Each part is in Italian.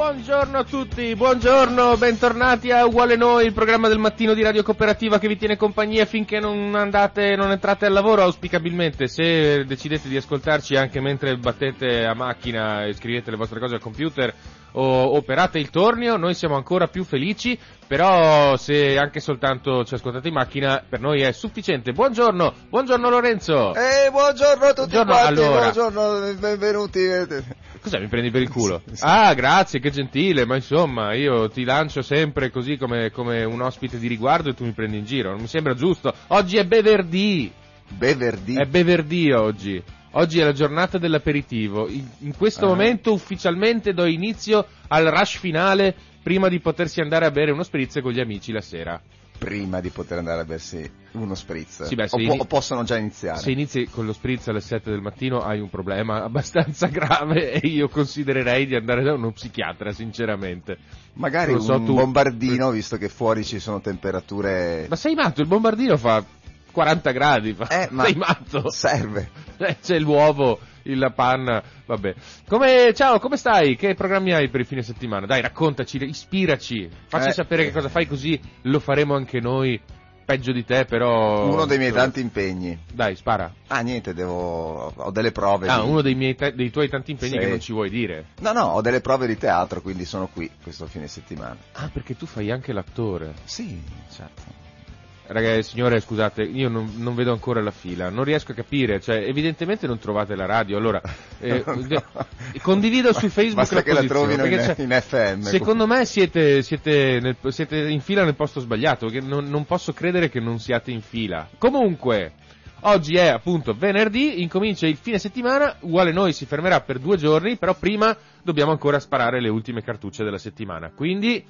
Buongiorno a tutti, buongiorno, bentornati a Uguale Noi, il programma del mattino di Radio Cooperativa che vi tiene compagnia finché non andate, non entrate al lavoro, auspicabilmente. Se decidete di ascoltarci anche mentre battete a macchina e scrivete le vostre cose al computer o operate il tornio, noi siamo ancora più felici, però se anche soltanto ci ascoltate in macchina, per noi è sufficiente. Buongiorno, buongiorno Lorenzo. Eh, buongiorno a tutti Buongiorno, quanti, allora. buongiorno, benvenuti. Cos'è, mi prendi per il culo? Sì, sì. Ah, grazie, che gentile, ma insomma, io ti lancio sempre così come, come un ospite di riguardo e tu mi prendi in giro, non mi sembra giusto. Oggi è Beverdì, Beverdì. è Beverdì oggi. Oggi è la giornata dell'aperitivo. In, in questo Ah. momento ufficialmente do inizio al rush finale prima di potersi andare a bere uno spritz con gli amici la sera. Prima di poter andare a bersi uno spritz. Sì, beh, o, po- o possono già iniziare. Se inizi con lo spritz alle 7 del mattino hai un problema abbastanza grave e io considererei di andare da uno psichiatra, sinceramente. Magari so, un tu- bombardino, visto che fuori ci sono temperature... Ma sei matto? Il bombardino fa 40 gradi. Fa. Eh, ma Sei matto? serve. Eh, C'è l'uovo, la panna, vabbè. Come, ciao, come stai? Che programmi hai per il fine settimana? Dai, raccontaci, ispiraci, facci Eh, sapere che cosa fai così lo faremo anche noi. Peggio di te, però. Uno dei miei tanti impegni. Dai, spara. Ah, niente, devo... ho delle prove. Ah, di- uno dei, miei te- dei tuoi tanti impegni Sì. che non ci vuoi dire. No, no, ho delle prove di teatro, quindi sono qui questo fine settimana. Ah, perché tu fai anche l'attore. Sì, certo. Ragazzi, signore, scusate, io non, non vedo ancora la fila, non riesco a capire, cioè, evidentemente non trovate la radio, allora, eh, No, no. de- condivido su Facebook Basta la che la posizione, trovino perché in, in FM. Secondo me siete, siete, nel- siete in fila nel posto sbagliato, perché non, non posso credere che non siate in fila. Comunque, oggi è appunto venerdì, incomincia il fine settimana, uguale noi si fermerà per due giorni, però prima dobbiamo ancora sparare le ultime cartucce della settimana. Quindi,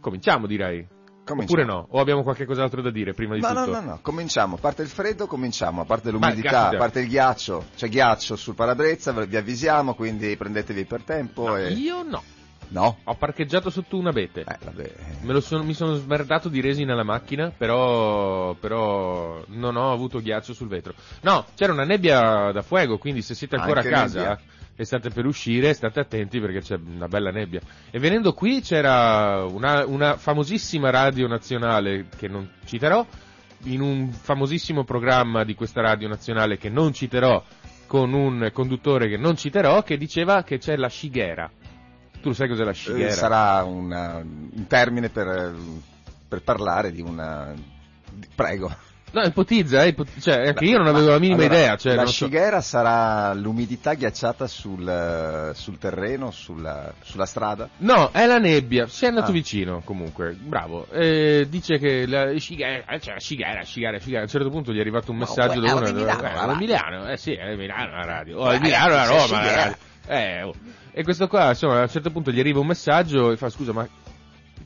cominciamo direi. Cominciamo. Oppure no? O abbiamo qualche cos'altro da dire prima di No, no, tutto? no, no, cominciamo. A parte il freddo, cominciamo. A parte l'umidità, a parte il ghiaccio. C'è ghiaccio sul parabrezza, vi avvisiamo, quindi prendetevi per tempo. No, e... Io no. No? Ho parcheggiato sotto una abete. Eh, lo sono- mi sono smerdato di resina la macchina, però, però non ho avuto ghiaccio sul vetro. No, c'era una nebbia da fuoco, quindi se siete ancora Anche a casa nebbia? E state per uscire, state attenti perché c'è una bella nebbia. E venendo qui c'era una, una famosissima radio nazionale che non citerò, in un famosissimo programma di questa radio nazionale che non citerò, con un conduttore che non citerò, che diceva che c'è la scighera. Tu lo sai cos'è la Eh, scighera? sarà una- un termine per, per parlare di una... Prego. No, ipotizza, eh, ipot- cioè, anche io non avevo la minima Allora, idea. Cioè, la non so- sarà l'umidità ghiacciata sul, sul terreno, sulla, sulla strada? No, è la nebbia, sei andato Ah. vicino comunque, bravo. Eh, dice che la scighera, eh, c'è la scighera, scighera, scighera. A un certo punto gli è arrivato un No, messaggio è da uno. di Milano, eh, a. Milano, eh sì, è a Milano la radio. Oh, Eh, a Milano la Roma la radio. Eh, oh. E questo qua, insomma, a un certo punto gli arriva un messaggio e fa scusa, ma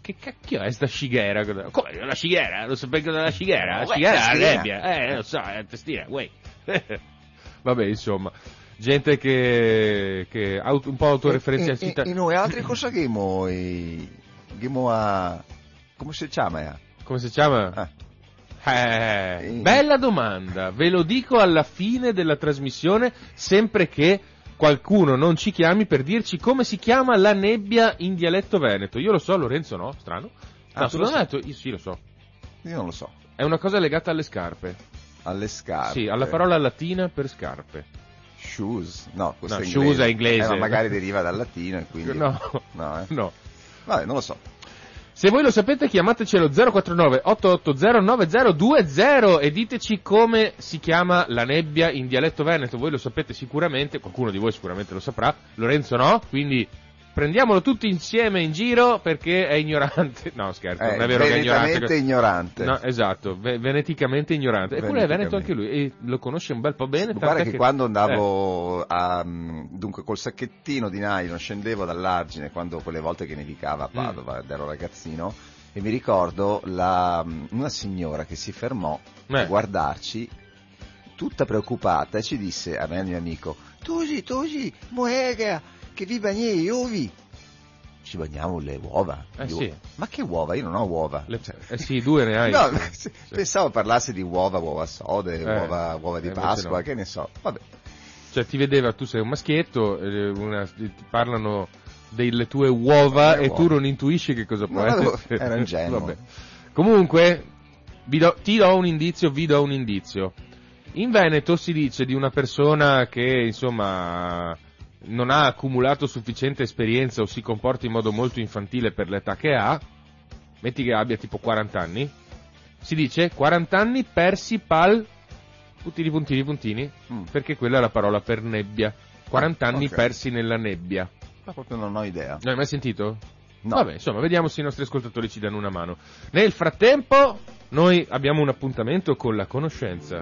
che cacchio è sta scighera? Come la scighera? Non sapevo cos'è la scighera? La scighera è la nebbia. Eh, lo so, è la testina, uè. Vabbè, insomma, gente che, che auto- un po' autoreferenzialista. E, e, e noi altri cosa abbiamo? Abbiamo a... come si chiama? Come si chiama? Ah. Eh, bella domanda, ve lo dico alla fine della trasmissione, sempre che qualcuno non ci chiami per dirci come si chiama la nebbia in dialetto veneto. Io lo so, Lorenzo no, strano. No, Ah, tu lo secondo me tu- io sì lo so. Io non lo so. È una cosa legata alle scarpe. Alle scarpe. Sì, alla parola latina per scarpe. Shoes. No, questo No, è shoes è inglese. Eh, ma magari deriva dal latino e quindi... No, No, eh. no. Vabbè, non lo so. Se voi lo sapete chiamateci allo 049 880 9020 e diteci come si chiama la nebbia in dialetto veneto. Voi lo sapete sicuramente, qualcuno di voi sicuramente lo saprà, Lorenzo no, quindi prendiamolo tutti insieme in giro perché è ignorante. No, scherzo, Eh, non è vero che è ignorante. ignorante. No, esatto, ve- veneticamente ignorante. Eppure è veneto anche lui e lo conosce un bel po' bene. Guarda tant'è che, quando eh, andavo a, mm, dunque col sacchettino di nylon scendevo dall'argine quando quelle volte che nevicava a Mm. Padova ed ero ragazzino e mi ricordo la, mm, una signora che si fermò a Eh. guardarci tutta preoccupata e ci disse a me e al mio amico Tosi, Tosi, muega, che vi bagni uovi. Ci bagniamo le uova. Eh, sì. uova. Ma che uova? Io non ho uova. le- eh sì, due ne hai. No, Sì. pensavo parlasse di uova, uova sode, Eh, uova, uova di eh, Pasqua, no. che ne so. Vabbè. Cioè ti vedeva, tu sei un maschietto, eh, una- ti parlano delle tue uova e uova. tu non intuisci che cosa può avevo- essere. ero ingenuo. Vabbè. Comunque, do- ti do un indizio, vi do un indizio. In Veneto si dice di una persona che, insomma, non ha accumulato sufficiente esperienza o si comporta in modo molto infantile per l'età che ha, metti che abbia tipo 40 anni, si dice 40 anni persi pal puntini puntini puntini, Mm. perché quella è la parola per nebbia. 40 Ah, anni ok. persi nella nebbia. Ma proprio non ho idea. Non hai mai sentito? No. Vabbè, insomma, vediamo se i nostri ascoltatori ci danno una mano. Nel frattempo, noi abbiamo un appuntamento con la conoscenza.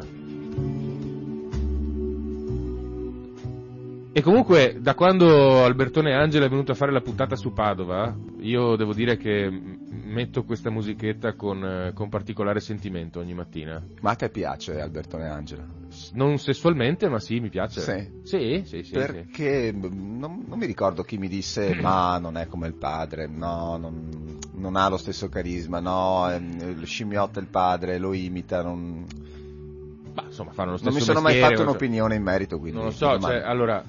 E comunque, da quando Albertone Angela è venuto a fare la puntata su Padova, io devo dire che metto questa musichetta con, eh, con particolare sentimento ogni mattina. Ma a te piace Albertone Angela? Non sessualmente, ma sì, mi piace. Sì. Sì, sì, sì. sì. Perché mh, non, non mi ricordo chi mi disse ma non è come il padre, no, non, non ha lo stesso carisma, no, ehm, scimmiotta il padre, lo imita, non, Ma, insomma, fanno lo stesso non mi sono mai mestiere, fatto non so. un'opinione in merito. Quindi Non lo so, cioè, allora,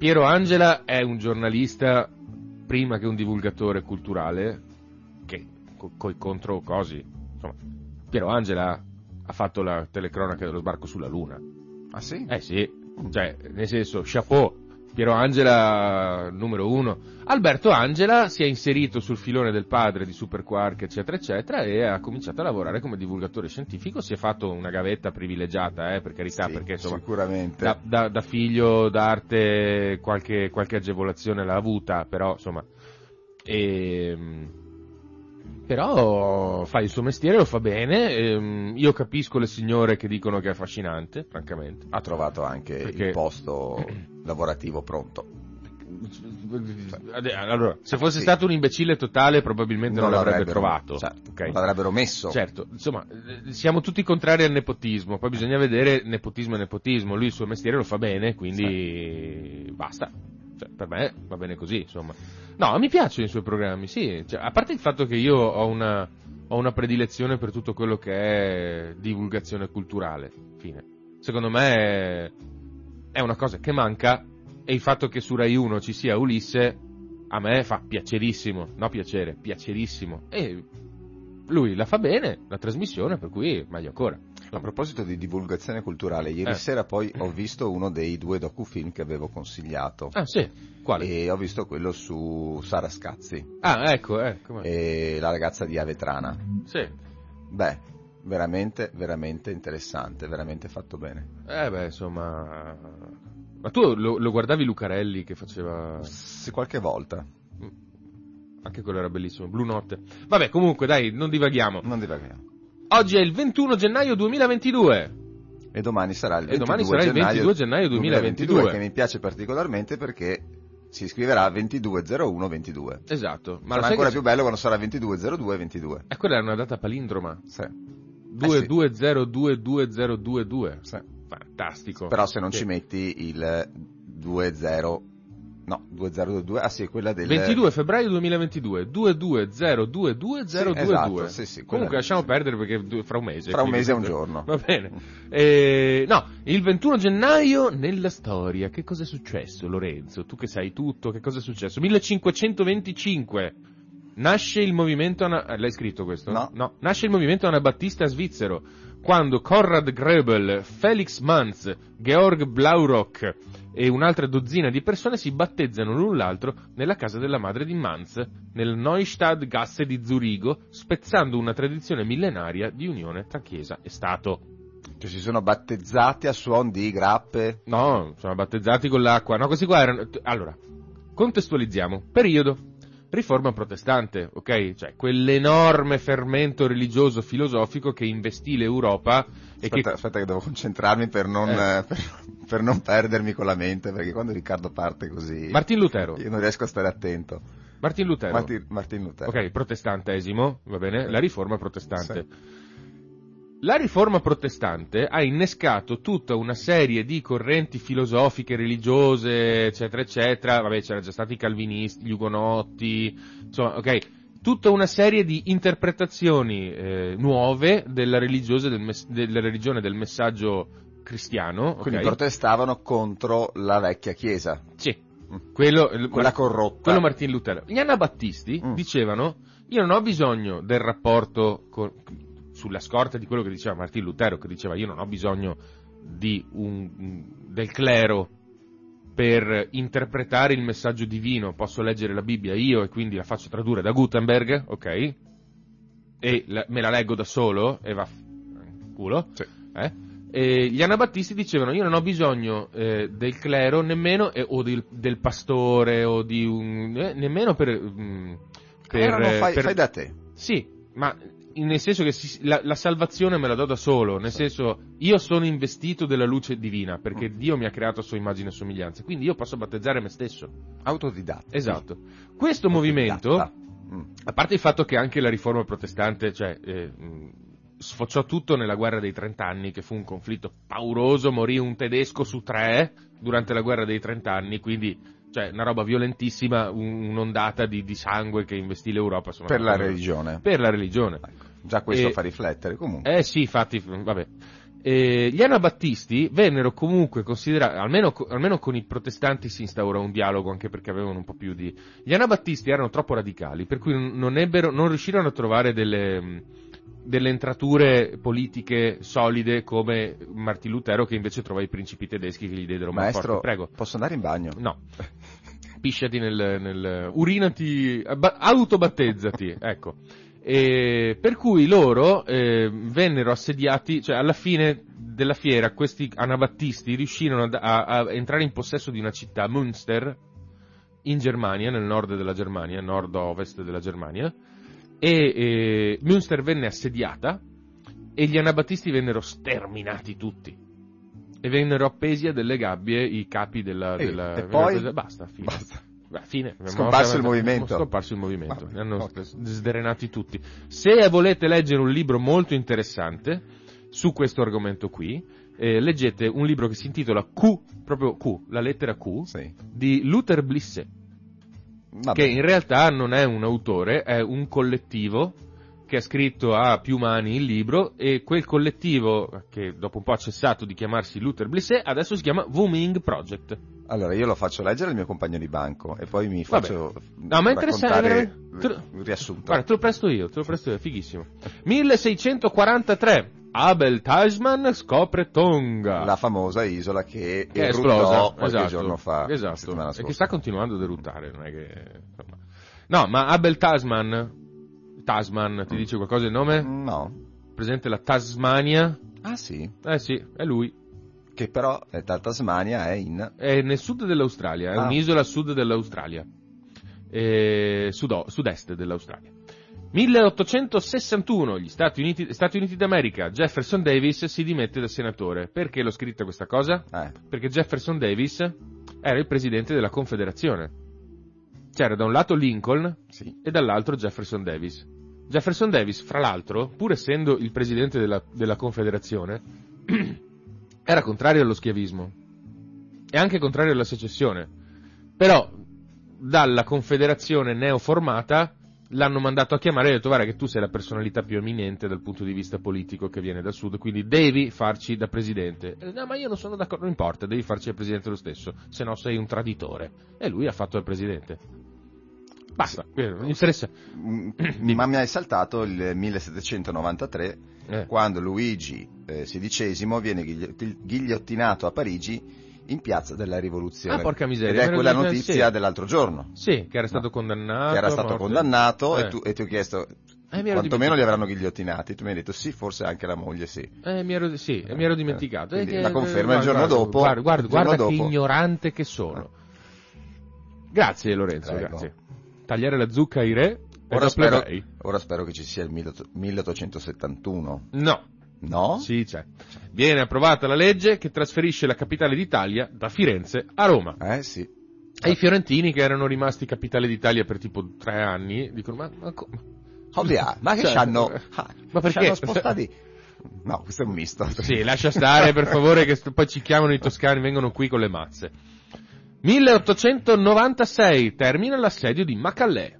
Piero Angela è un giornalista prima che un divulgatore culturale, che co- coi contro cosi, insomma, Piero Angela ha fatto la telecronaca dello sbarco sulla Luna. Ah sì? Eh sì, cioè, nel senso, chapeau, Piero Angela numero uno. Alberto Angela si è inserito sul filone del padre di Super Quark, eccetera, eccetera, e ha cominciato a lavorare come divulgatore scientifico. Si è fatto una gavetta privilegiata, eh, per carità, Sì, perché insomma, sicuramente. da, da- da figlio d'arte qualche, qualche agevolazione l'ha avuta, però insomma. ehm, però fa il suo mestiere, lo fa bene. ehm, io capisco le signore che dicono che è affascinante, francamente. Ha trovato anche Perché- il posto lavorativo pronto. Allora, se fosse Sì. stato un imbecille totale, probabilmente non, l'avrebbe l'avrebbero- trovato. certo, ok? non l'avrebbero messo. Certo, insomma, siamo tutti contrari al nepotismo, poi bisogna vedere nepotismo e nepotismo, lui il suo mestiere lo fa bene, quindi basta. Cioè, per me va bene così, insomma. No, mi piacciono i suoi programmi, sì, Cioè, a parte il fatto che io ho una, ho una predilezione per tutto quello che è divulgazione culturale, fine. Secondo me è, una cosa che manca e il fatto che su Rai 1 ci sia Ulisse a me fa piacerissimo, no piacere, piacerissimo. E lui la fa bene, la trasmissione, per cui meglio ancora. A proposito di divulgazione culturale, ieri Eh. sera poi ho visto uno dei due docufilm che avevo consigliato. Ah sì, quale? E ho visto quello su Sara Scazzi Ah, ecco, com'è? e la ragazza di Avetrana. Sì. Beh, veramente, veramente interessante, veramente fatto bene. Eh beh, insomma... Ma tu lo, lo guardavi Lucarelli che faceva... Se qualche volta, Anche quello era bellissimo, Blue Notte. Vabbè, comunque, dai, non divaghiamo. non divaghiamo. Oggi è il 21 gennaio 2022. E domani sarà il E 22, domani sarà il gennaio, 22 gennaio 2022. che mi piace particolarmente perché si scriverà 220122. Esatto. Ma sarà ancora che- più bello quando sarà 220222. Eh, quella era una data palindroma. Sì. 22022022. Sì. Fantastico. Però se non Sì. ci metti il 20 no, 2022, ah sì, quella del 22 febbraio 2022 22022022 Sì, esatto, sì, sì, comunque lasciamo perdere perché fra un mese Fra un mese e un giorno. va bene Eh, no il 21 gennaio nella storia che cosa è successo Lorenzo tu che sai tutto che cosa è successo 1525 nasce il movimento ana- l'hai scritto questo? No. nasce il movimento anabattista svizzero quando Konrad Grebel Felix Manz Georg Blaurock e un'altra dozzina di persone si battezzano l'un l'altro nella casa della madre di Manz, nel Neustadtgasse di Zurigo, spezzando una tradizione millenaria di unione tra Chiesa e Stato. Cioè, si sono battezzati a suon di grappe. No, sono battezzati con l'acqua. No, questi qua erano... Allora, contestualizziamo. Periodo. Riforma protestante, ok? Cioè, quell'enorme fermento religioso filosofico che investì l'Europa e Aspetta, che... aspetta che devo concentrarmi per non, Eh. eh, per, per non perdermi con la mente, perché quando Riccardo parte così Martin Lutero. io non riesco a stare attento. Martin Lutero. Martin, Martin Lutero. Ok, protestantesimo, va bene? Sì. La riforma protestante. La riforma protestante ha innescato tutta una serie di correnti filosofiche, religiose, eccetera, eccetera. Vabbè, c'erano già stati i calvinisti, gli ugonotti, insomma, ok. Tutta una serie di interpretazioni eh, nuove della, religiosa del mes- della religione del messaggio cristiano. Quindi protestavano contro la vecchia chiesa, Sì. Quello, quella corrotta. quello Martin Lutero. Gli anabattisti Mm. dicevano, io non ho bisogno del rapporto con- sulla scorta di quello che diceva Martin Lutero, che diceva io non ho bisogno di un- del clero per interpretare il messaggio divino, posso leggere la Bibbia io e quindi la faccio tradurre da Gutenberg, ok? E la- me la leggo da solo e va culo. Sì. Eh? E gli anabattisti dicevano io non ho bisogno eh, del clero nemmeno eh, o del, del pastore o di un eh, nemmeno per, mm, per, Erano fai, per- fai da te. sì ma nel senso che si- la, la salvazione me la do da solo nel senso io sono investito della luce divina perché Mm. Dio mi ha creato a sua immagine e somiglianza quindi io posso battezzare me stesso Autodidatta. esatto questo Autodidatta. movimento a parte il fatto che anche la riforma protestante, cioè, eh, sfociò tutto nella guerra dei trent'anni, che fu un conflitto pauroso, morì un tedesco su tre durante la guerra dei trent'anni, quindi, cioè, una roba violentissima, un- un'ondata di, di sangue che investì l'Europa. insomma, Per la proprio- religione. Per la religione. Già questo E- fa riflettere. Comunque. Eh sì, infatti, vabbè. Eh, gli anabattisti vennero comunque considerati, almeno, almeno con i protestanti si instaurò un dialogo anche perché avevano un po' più di... Gli anabattisti erano troppo radicali, per cui non, ebbero, non riuscirono a trovare delle, delle entrature politiche solide come Martin Lutero che invece trovò i principi tedeschi che gli diedero Maestro, forte. Prego. posso andare in bagno? No. Pisciati nel, nel urinati, autobattezzati, ecco. E per cui loro eh, vennero assediati, cioè alla fine della fiera questi anabattisti riuscirono ad- a, a entrare in possesso di una città, Münster, in Germania, nel nord della Germania, nord-ovest della Germania, e eh, Münster venne assediata e gli anabattisti vennero sterminati tutti. E vennero appesi a delle gabbie i capi della... E- della- e poi? della- Basta, fine. Basta. Beh, fine. Scomparso il movimento. Scomparso il movimento. Ne hanno ok. sdrenati tutti. Se volete leggere un libro molto interessante su questo argomento qui, eh, leggete un libro che si intitola Q, proprio Q, la lettera Q, Sì. di Luther Blisse, Vabbè. che in realtà non è un autore, è un collettivo che ha scritto a più mani il libro e quel collettivo, che dopo un po' ha cessato di chiamarsi Luther Blisse, adesso si chiama Wuming Project. Allora, io lo faccio leggere al mio compagno di banco e poi mi Vabbè. faccio No, ma interessante, il riassunto. Guarda, te lo presto io, te lo presto io, è fighissimo. 1643. Abel Tasman scopre Tonga. La famosa isola che, che è esplosa qualche esatto, giorno fa, la esatto, e che sta continuando ad eruttare, non è che insomma. No, ma Abel Tasman Tasman, ti dice qualcosa il nome? No. Presente la Tasmania? Ah sì, Eh sì, è lui. che però da Tasmania è in... È nel sud dell'Australia, è Ah. un'isola a sud dell'Australia. Eh, sudo- sud-est dell'Australia. 1861, gli Stati Uniti, Stati Uniti d'America, Jefferson Davis si dimette da senatore. Perché l'ho scritta questa cosa? Eh, Perché Jefferson Davis era il presidente della Confederazione. C'era da un lato Lincoln sì. e dall'altro Jefferson Davis. Jefferson Davis, fra l'altro, pur essendo il presidente della, della Confederazione, era contrario allo schiavismo e anche contrario alla secessione. Però, dalla Confederazione neoformata, l'hanno mandato a chiamare e ha detto guarda che tu sei la personalità più eminente dal punto di vista politico che viene dal sud, quindi devi farci da presidente. No, ma io non sono d'accordo, non importa, devi farci da presidente lo stesso, se no sei un traditore. E lui ha fatto il presidente. Basta, quello, non interessa. Mm, Ma mi hai saltato il 1793 Eh. quando Luigi eh, XVI viene ghigliotti- ghigliottinato a Parigi in piazza della rivoluzione. Ah, porca miseria, Ed è quella notizia sì. dell'altro giorno. Sì, che era stato condannato. che era stato morte. condannato Eh. e, tu- e ti ho chiesto Eh, quantomeno li avranno ghigliottinati. Tu mi hai detto sì, forse anche la moglie sì. Eh, mi ero, sì, mi ero dimenticato. Eh, che- la conferma il giorno guarda, dopo, Guarda, guarda, guarda che dopo. ignorante che sono. Grazie Lorenzo, Prego. grazie. Tagliare la zucca ai re? Ora spero, ora spero che ci sia il 1871. No. No? Sì, c'è. Viene approvata la legge che trasferisce la capitale d'Italia da Firenze a Roma. Eh sì. E i fiorentini che erano rimasti capitale d'Italia per tipo tre anni dicono ma, ma come? Oddio, ma che Cioè, c'hanno... ma Ma perché? C'hanno spostati... No, questo è un misto. Sì, lascia stare per favore che poi ci chiamano i toscani, vengono qui con le mazze. 1896 termina l'assedio di Macallè.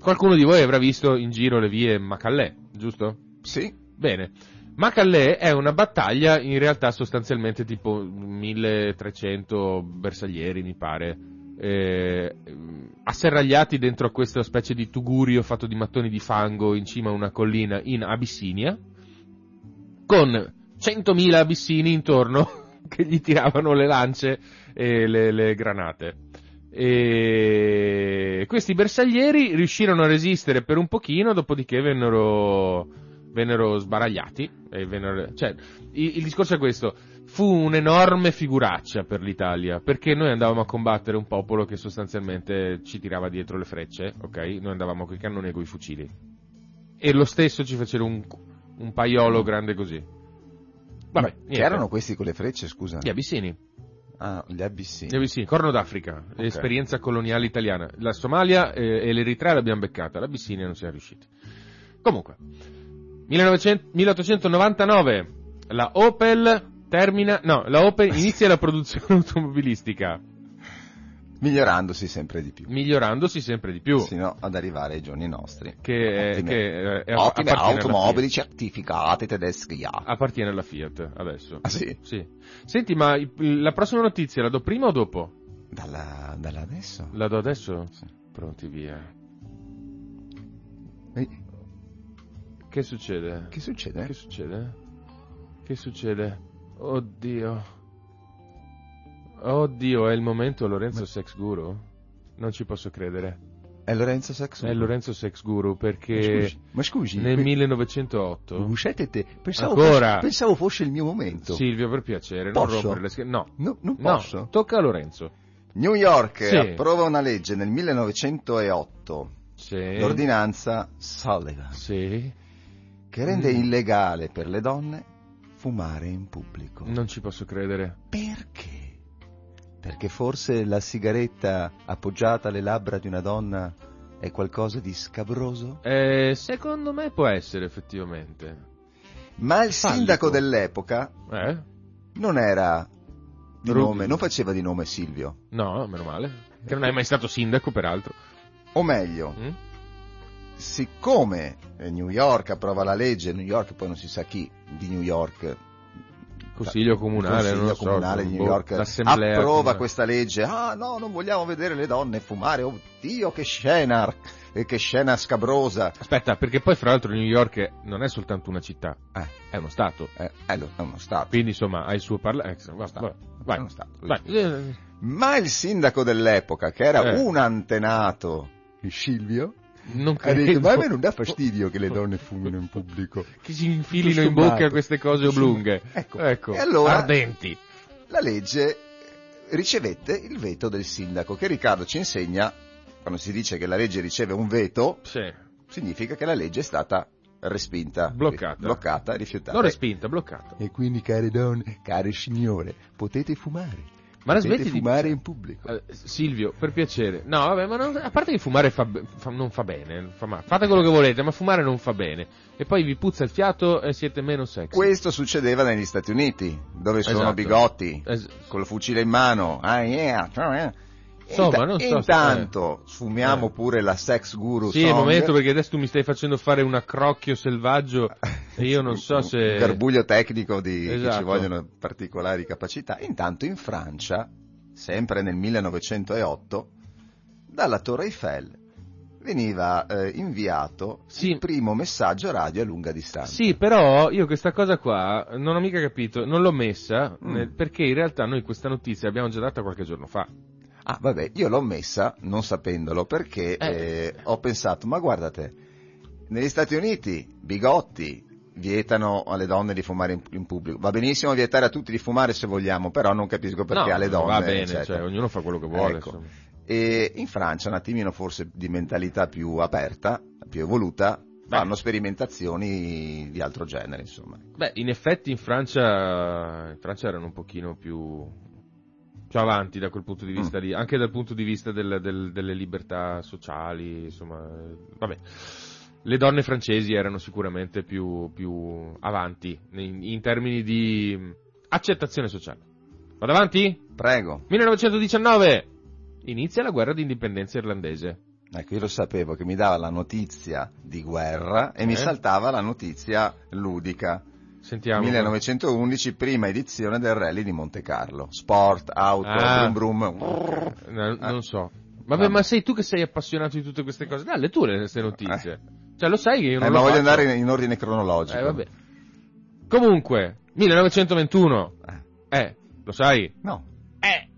Qualcuno di voi avrà visto in giro le vie Macallè, giusto? Sì. Bene. Macallè è una battaglia in realtà sostanzialmente tipo 1300 bersaglieri, mi pare, eh, asserragliati dentro a questa specie di tugurio fatto di mattoni di fango in cima a una collina in Abissinia, con 100.000 abissini intorno che gli tiravano le lance e le, le granate. E questi bersaglieri riuscirono a resistere per un pochino, dopodiché vennero, vennero sbaragliati. E vennero, cioè, il, il discorso è questo. Fu un'enorme figuraccia per l'Italia, perché noi andavamo a combattere un popolo che sostanzialmente ci tirava dietro le frecce, ok? Noi andavamo con i cannoni e con i fucili. E lo stesso ci fecero un, un paiolo grande così. Vabbè, niente. Che erano questi con le frecce, scusa? Gli abissini. Ah, gli abissini. Gli abissini, Corno d'Africa, esperienza coloniale italiana. La Somalia eh, e l'Eritrea l'abbiamo beccata, l'Abissinia non siamo riusciti. Comunque, 1900 1899, la Opel termina, no, la Opel inizia la produzione automobilistica, Migliorandosi sempre di più. migliorandosi sempre di più. Sino ad arrivare ai giorni nostri. Che, Ottime- che, eh, Ottime automobili certificate tedesche. Appartiene alla Fiat adesso. Ah sì? Sì. Senti, ma la prossima notizia la do prima o dopo? Dalla, dalla adesso? La do adesso? Sì. Pronti via. Ehi, Che succede? Che succede? Che succede? Che succede? Oddio. Oddio, è il momento Lorenzo Sex Guru? Non ci posso credere. È Lorenzo Saxo? È Lorenzo Sex Guru Ma perché scusi, ma scusi nel que- 1908... Uscite te, pensavo Ancora? fosse, pensavo fosse il mio momento. Silvio, per piacere, Posso? non rompere le schede. No, No, non no, posso. tocca a Lorenzo. New York Sì. approva una legge nel 1908, Sì. l'ordinanza Sullivan, Sì. Che rende Mm. illegale per le donne fumare in pubblico. Non ci posso credere. Perché? Perché forse la sigaretta appoggiata alle labbra di una donna è qualcosa di scabroso? Eh, secondo me può essere effettivamente. Ma il Fallico. sindaco dell'epoca Eh? non era di Rudy. nome, non faceva di nome Silvio. No, meno male. Che non è mai stato sindaco, peraltro. O meglio, Mm? Siccome eh, New York approva la legge, New York poi non si sa chi di New York, Consiglio comunale, Consiglio non lo so, comunale di New boh, York approva comunale. questa legge, ah no, non vogliamo vedere le donne fumare, oddio che scena, e che scena scabrosa. Aspetta, perché poi fra l'altro New York non è soltanto una città, Eh, è uno stato. eh, è, lo- è uno stato. Quindi insomma ha il suo vai, Stato. vai, È uno stato. vai. Eh, Ma il sindaco dell'epoca, che era Eh. un antenato di Silvio, Non ha detto, credo ma a me non dà fastidio che le donne fumino in pubblico. che si infilino in bocca queste cose oblunghe. Ecco. ecco. E allora- ardenti. La legge ricevette il veto del sindaco, che Riccardo ci insegna, quando si dice che la legge riceve un veto, Sì. significa che la legge è stata respinta, Bloccata. bloccata, rifiutata. Non respinta, bloccata. E quindi, care donne, care signore, potete fumare. Ma la smetti di fumare in pubblico. Eh, Silvio, per piacere. No, vabbè, ma non- a parte che fumare fa fa- non fa bene, fa male. Fate quello che volete, ma fumare non fa bene. E poi vi puzza il fiato e siete meno sexy. Questo succedeva negli Stati Uniti, dove sono Esatto. bigotti, Es- col fucile in mano. Ah, yeah, eh. Insomma, non so se- intanto sfumiamo Eh. pure la sex guru Sì, è il momento perché adesso tu mi stai facendo fare un accrocchio selvaggio e io non so Un se... garbuglio tecnico di che ci Esatto. vogliono particolari capacità. Intanto in Francia, sempre nel 1908, dalla Torre Eiffel veniva eh, inviato Sì. il primo messaggio radio a lunga distanza. Sì, però io questa cosa qua non ho mica capito, non l'ho messa Mm. eh, perché in realtà noi questa notizia l'abbiamo già data qualche giorno fa. Ah, vabbè, io l'ho messa non sapendolo perché Eh. eh, ho pensato, ma guardate, negli Stati Uniti, bigotti vietano alle donne di fumare in, in pubblico. Va benissimo vietare a tutti di fumare se vogliamo, però non capisco perché no, alle donne. va bene, eccetera. cioè, ognuno fa quello che vuole. Ecco. E in Francia, un attimino forse di mentalità più aperta, più evoluta, fanno sperimentazioni di altro genere, insomma. Beh, in effetti in Francia, in Francia erano un pochino più, più avanti da quel punto di vista Mm. lì, anche dal punto di vista del- del- delle libertà sociali, insomma, vabbè. Le donne francesi erano sicuramente più, più avanti in, in termini di accettazione sociale. Vado avanti? Prego. 1919! Inizia la guerra d'indipendenza irlandese. Ecco, io lo sapevo che mi dava la notizia di guerra e mi Eh? saltava la notizia ludica. Sentiamo. 1911, prima edizione del rally di Monte Carlo. Sport, auto, Ah. brum brum. No, Ah. non so. Vabbè, Vabbè. ma sei tu che sei appassionato di tutte queste cose? Dalle tu le queste notizie. Cioè, lo sai che io non Eh, ma voglio faccio. andare in, in ordine cronologico. Eh, vabbè. Comunque, 1921. Eh, Eh, lo sai? No, Eh.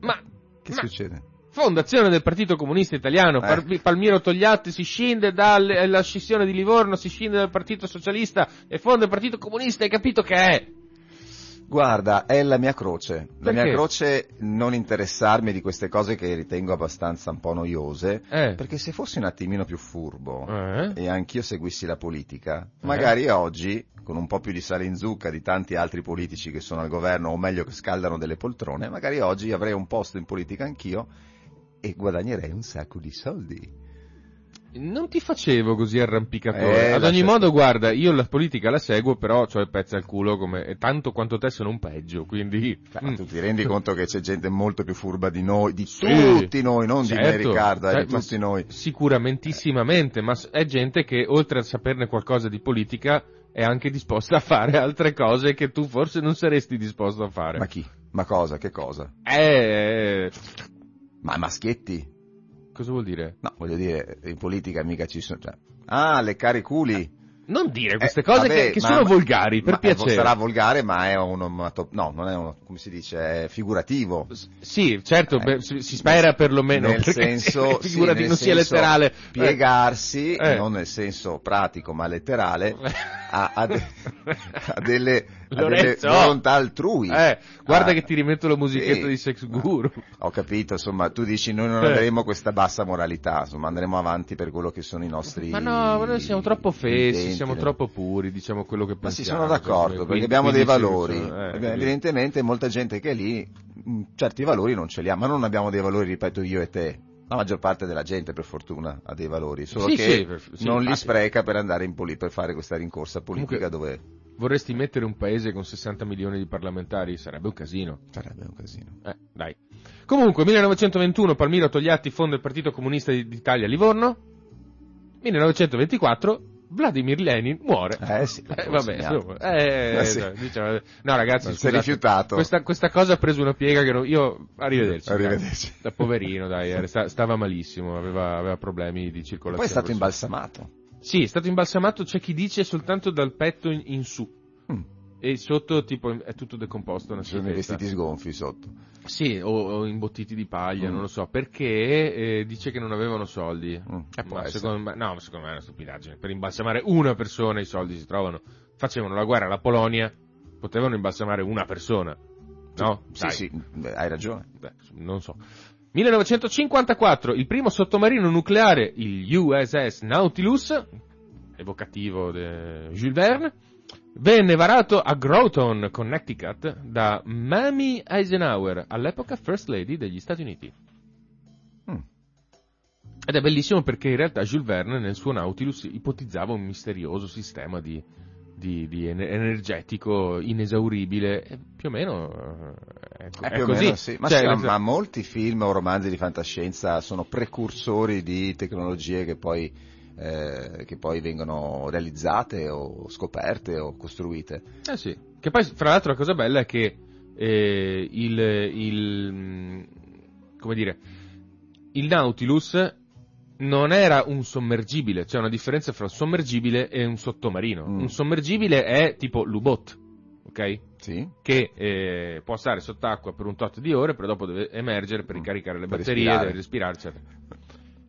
Ma che Ma- succede? Fondazione del Partito Comunista Italiano, Eh. Palmiro Togliatti si scinde dalla scissione di Livorno, si scinde dal Partito Socialista e fonda il Partito Comunista, hai capito che è? Guarda, è la mia croce. La Perché? mia croce non interessarmi di queste cose che ritengo abbastanza un po' noiose. Eh. Perché se fossi un attimino più furbo Eh. e anch'io seguissi la politica, magari oggi, con un po' più di sale in zucca di tanti altri politici che sono al governo, o meglio che scaldano delle poltrone, magari oggi avrei un posto in politica anch'io e guadagnerei un sacco di soldi. Non ti facevo così arrampicatore. Eh, Ad ogni lascia modo, guarda, io la politica la seguo, però ho il pezzo al culo come, tanto quanto te se non peggio, quindi... Cioè, Mm. Tu ti rendi conto che c'è gente molto più furba di noi, di Sì. tutti noi, non di me Certo. Riccardo, eh, Cioè, di tutti noi. Sicuramentissimamente, ma è gente che oltre a saperne qualcosa di politica è anche disposta a fare altre cose che tu forse non saresti disposto a fare. Ma chi? Ma cosa? Che cosa? Eh, Ma maschietti? cosa vuol dire? No, voglio dire, in politica mica ci sono... Cioè... Ah, leccare i culi. Non dire queste Eh, cose vabbè, che, che ma- sono volgari, per ma- eh, piacere. Sarà volgare, ma è un. No, non è uno, come si dice, è figurativo. S- Sì, certo, Eh, beh, si spera perlomeno. nel senso, sì, figurati, nel non sia senso letterale. Piegarsi, Eh. non nel senso pratico, ma letterale, Eh. a, a de- a delle, a delle Lorenzo! volontà altrui. Eh, guarda Ah, che ti rimetto la musichetta sì. di Sex Guru. Ho capito, insomma, tu dici noi non Eh. andremo a questa bassa moralità, insomma, andremo avanti per quello che sono i nostri... Ma no, ma noi siamo troppo fessi, intenti, siamo troppo puri, diciamo quello che Ma pensiamo. sì, sono d'accordo, Quindi- perché abbiamo dei valori. sono- eh, Evidentemente molta gente che è lì, mh, certi valori non ce li ha, ma non abbiamo dei valori, ripeto, io e te. La maggior parte della gente, per fortuna, ha dei valori, solo Sì, che sì, per- sì, non li spreca per andare in poli- per fare questa rincorsa politica dove Vorresti mettere un paese con 60 milioni di parlamentari? Sarebbe un casino. sarebbe un casino. Eh, dai. Comunque, 1921 Palmiro Togliatti fonda il Partito Comunista d'Italia a Livorno. 1924 Vladimir Lenin muore. Eh sì, Eh, vabbè, insomma, eh, Eh, sì. diciamo- no ragazzi, Non si è rifiutato. Questa, questa cosa ha preso una piega che non- io, arrivederci. Arrivederci. Da poverino, dai, sta- stava malissimo, aveva, aveva problemi di circolazione. Poi è stato imbalsamato. Sì, è stato imbalsamato, c'è chi dice soltanto dal petto in, in su. Mm. E sotto, tipo, è tutto decomposto. Una Ci sono i vestiti sgonfi sotto. Sì, o, o imbottiti di paglia, Mm. non lo so, perché eh, dice che non avevano soldi. Mm, eh, Ma secondo me, no, secondo me è una stupidaggine. Per imbalsamare una persona i soldi si trovano. Facevano la guerra alla Polonia, potevano imbalsamare una persona. No? Sì, Dai. sì, hai ragione. Beh, non so. 1954, il primo sottomarino nucleare, il USS Nautilus, evocativo di Jules Verne, venne varato a Groton, Connecticut, da Mamie Eisenhower, all'epoca First Lady degli Stati Uniti. Mm. Ed è bellissimo perché in realtà Jules Verne nel suo Nautilus ipotizzava un misterioso sistema di, di- di ener- energetico inesauribile, più o meno eh, ecco, Eh, è più o così. meno sì. Ma, Cioè, sì, ma- molti film o romanzi di fantascienza sono precursori di tecnologie che poi, eh, che poi vengono realizzate o scoperte o costruite. Eh sì, che poi fra l'altro la cosa bella è che eh, il, il mh, come dire, il Nautilus non era un sommergibile, c'è una differenza fra un sommergibile e un sottomarino. Mm. Un sommergibile è tipo l'U-Boat, ok? Sì? Che eh, può stare sott'acqua per un tot di ore, però dopo deve emergere per Mm. ricaricare le Per batterie, respirare. deve respirare, eccetera.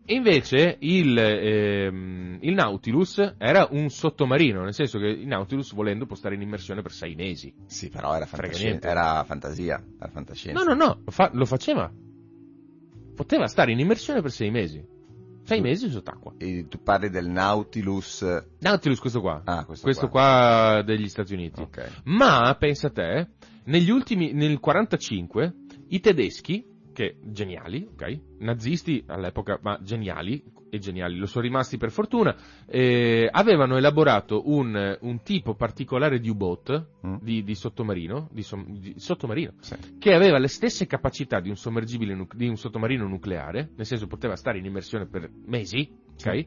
Invece il, ehm, il Nautilus era un sottomarino, nel senso che il Nautilus volendo può stare in immersione per sei mesi. Sì, però era, fantasci- era fantasia, era fantascienza. No, no, no, fa- lo faceva. poteva stare in immersione per sei mesi. Sei mesi sott'acqua. E tu parli del Nautilus. Nautilus questo qua. Ah, questo, questo qua. degli Stati Uniti. Ok. Ma, pensa te, negli ultimi, nel 45, i tedeschi, che geniali, ok? Nazisti all'epoca, ma geniali, e geniali, lo sono rimasti per fortuna, eh, avevano elaborato un, un tipo particolare di U-boat, Mm. di, di sottomarino, di, som- di sottomarino, Sì. che aveva le stesse capacità di un sommergibile di un sottomarino nucleare, nel senso poteva stare in immersione per mesi, ok?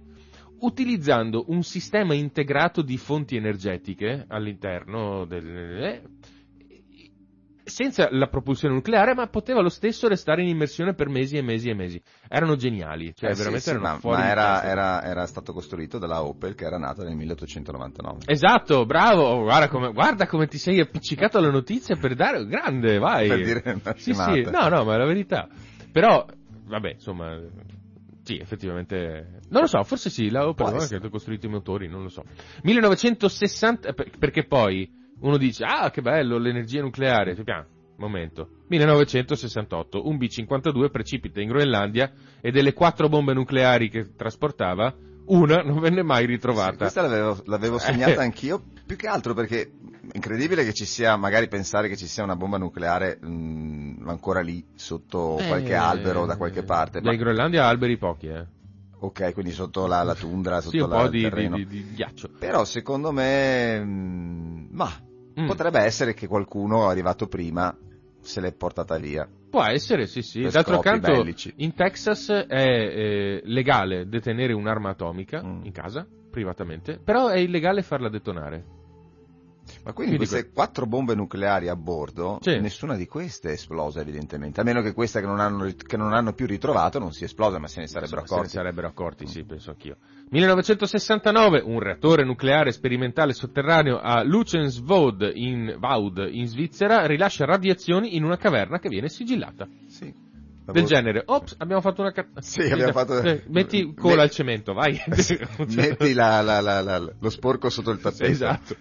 Utilizzando un sistema integrato di fonti energetiche all'interno del eh, senza la propulsione nucleare, ma poteva lo stesso restare in immersione per mesi e mesi e mesi. Erano geniali, cioè Eh, veramente sì, erano ma, fuori ma era, era- era stato costruito dalla Opel che era nata nel 1899. Esatto, bravo, oh, guarda come, guarda come ti sei appiccicato alla notizia per dare, grande, vai. Per dire Sì, sì, no, no, ma è la verità. Però, vabbè, insomma, sì, effettivamente, non lo so, forse sì, la Opel Può no, che essere. ha costruito i motori, non lo so. 1960, per- perché poi uno dice, ah, che bello, l'energia nucleare, Piano, momento. 1968, un B-52 precipita in Groenlandia e delle quattro bombe nucleari che trasportava, una non venne mai Sì, ritrovata. questa l'avevo, l'avevo Eh. segnata anch'io, più che altro perché è incredibile che ci sia, magari pensare che ci sia una bomba nucleare mh, ancora lì sotto qualche Eh, albero da qualche parte. Ma, In Groenlandia alberi pochi, eh. Ok, quindi sotto la, la tundra, sotto Sì, un la- po' di, di, di- ghiaccio. Però secondo me, mh, ma Mm. potrebbe essere che qualcuno arrivato prima se l'è portata via. Può essere, sì, sì. D'altro canto, bellici. in Texas è eh, legale detenere un'arma atomica Mm. in casa, privatamente, però è illegale farla detonare. Ma quindi Quindi queste quattro bombe nucleari a bordo, Sì. nessuna di queste è esplosa evidentemente, a meno che queste che non hanno, che non hanno più ritrovato non sia esplosa, ma se ne sarebbero Insomma, accorti. Se ne sarebbero accorti, sì, penso anch'io. 1969, un reattore nucleare sperimentale sotterraneo a Lucensvoud in, Vaud, in Svizzera rilascia radiazioni in una caverna che viene sigillata. Sì. Del genere, ops, abbiamo fatto una ca- Sì, abbiamo fatto- Metti cola al cemento, vai. Metti la- la- la- la- lo sporco sotto il tappeto. Esatto.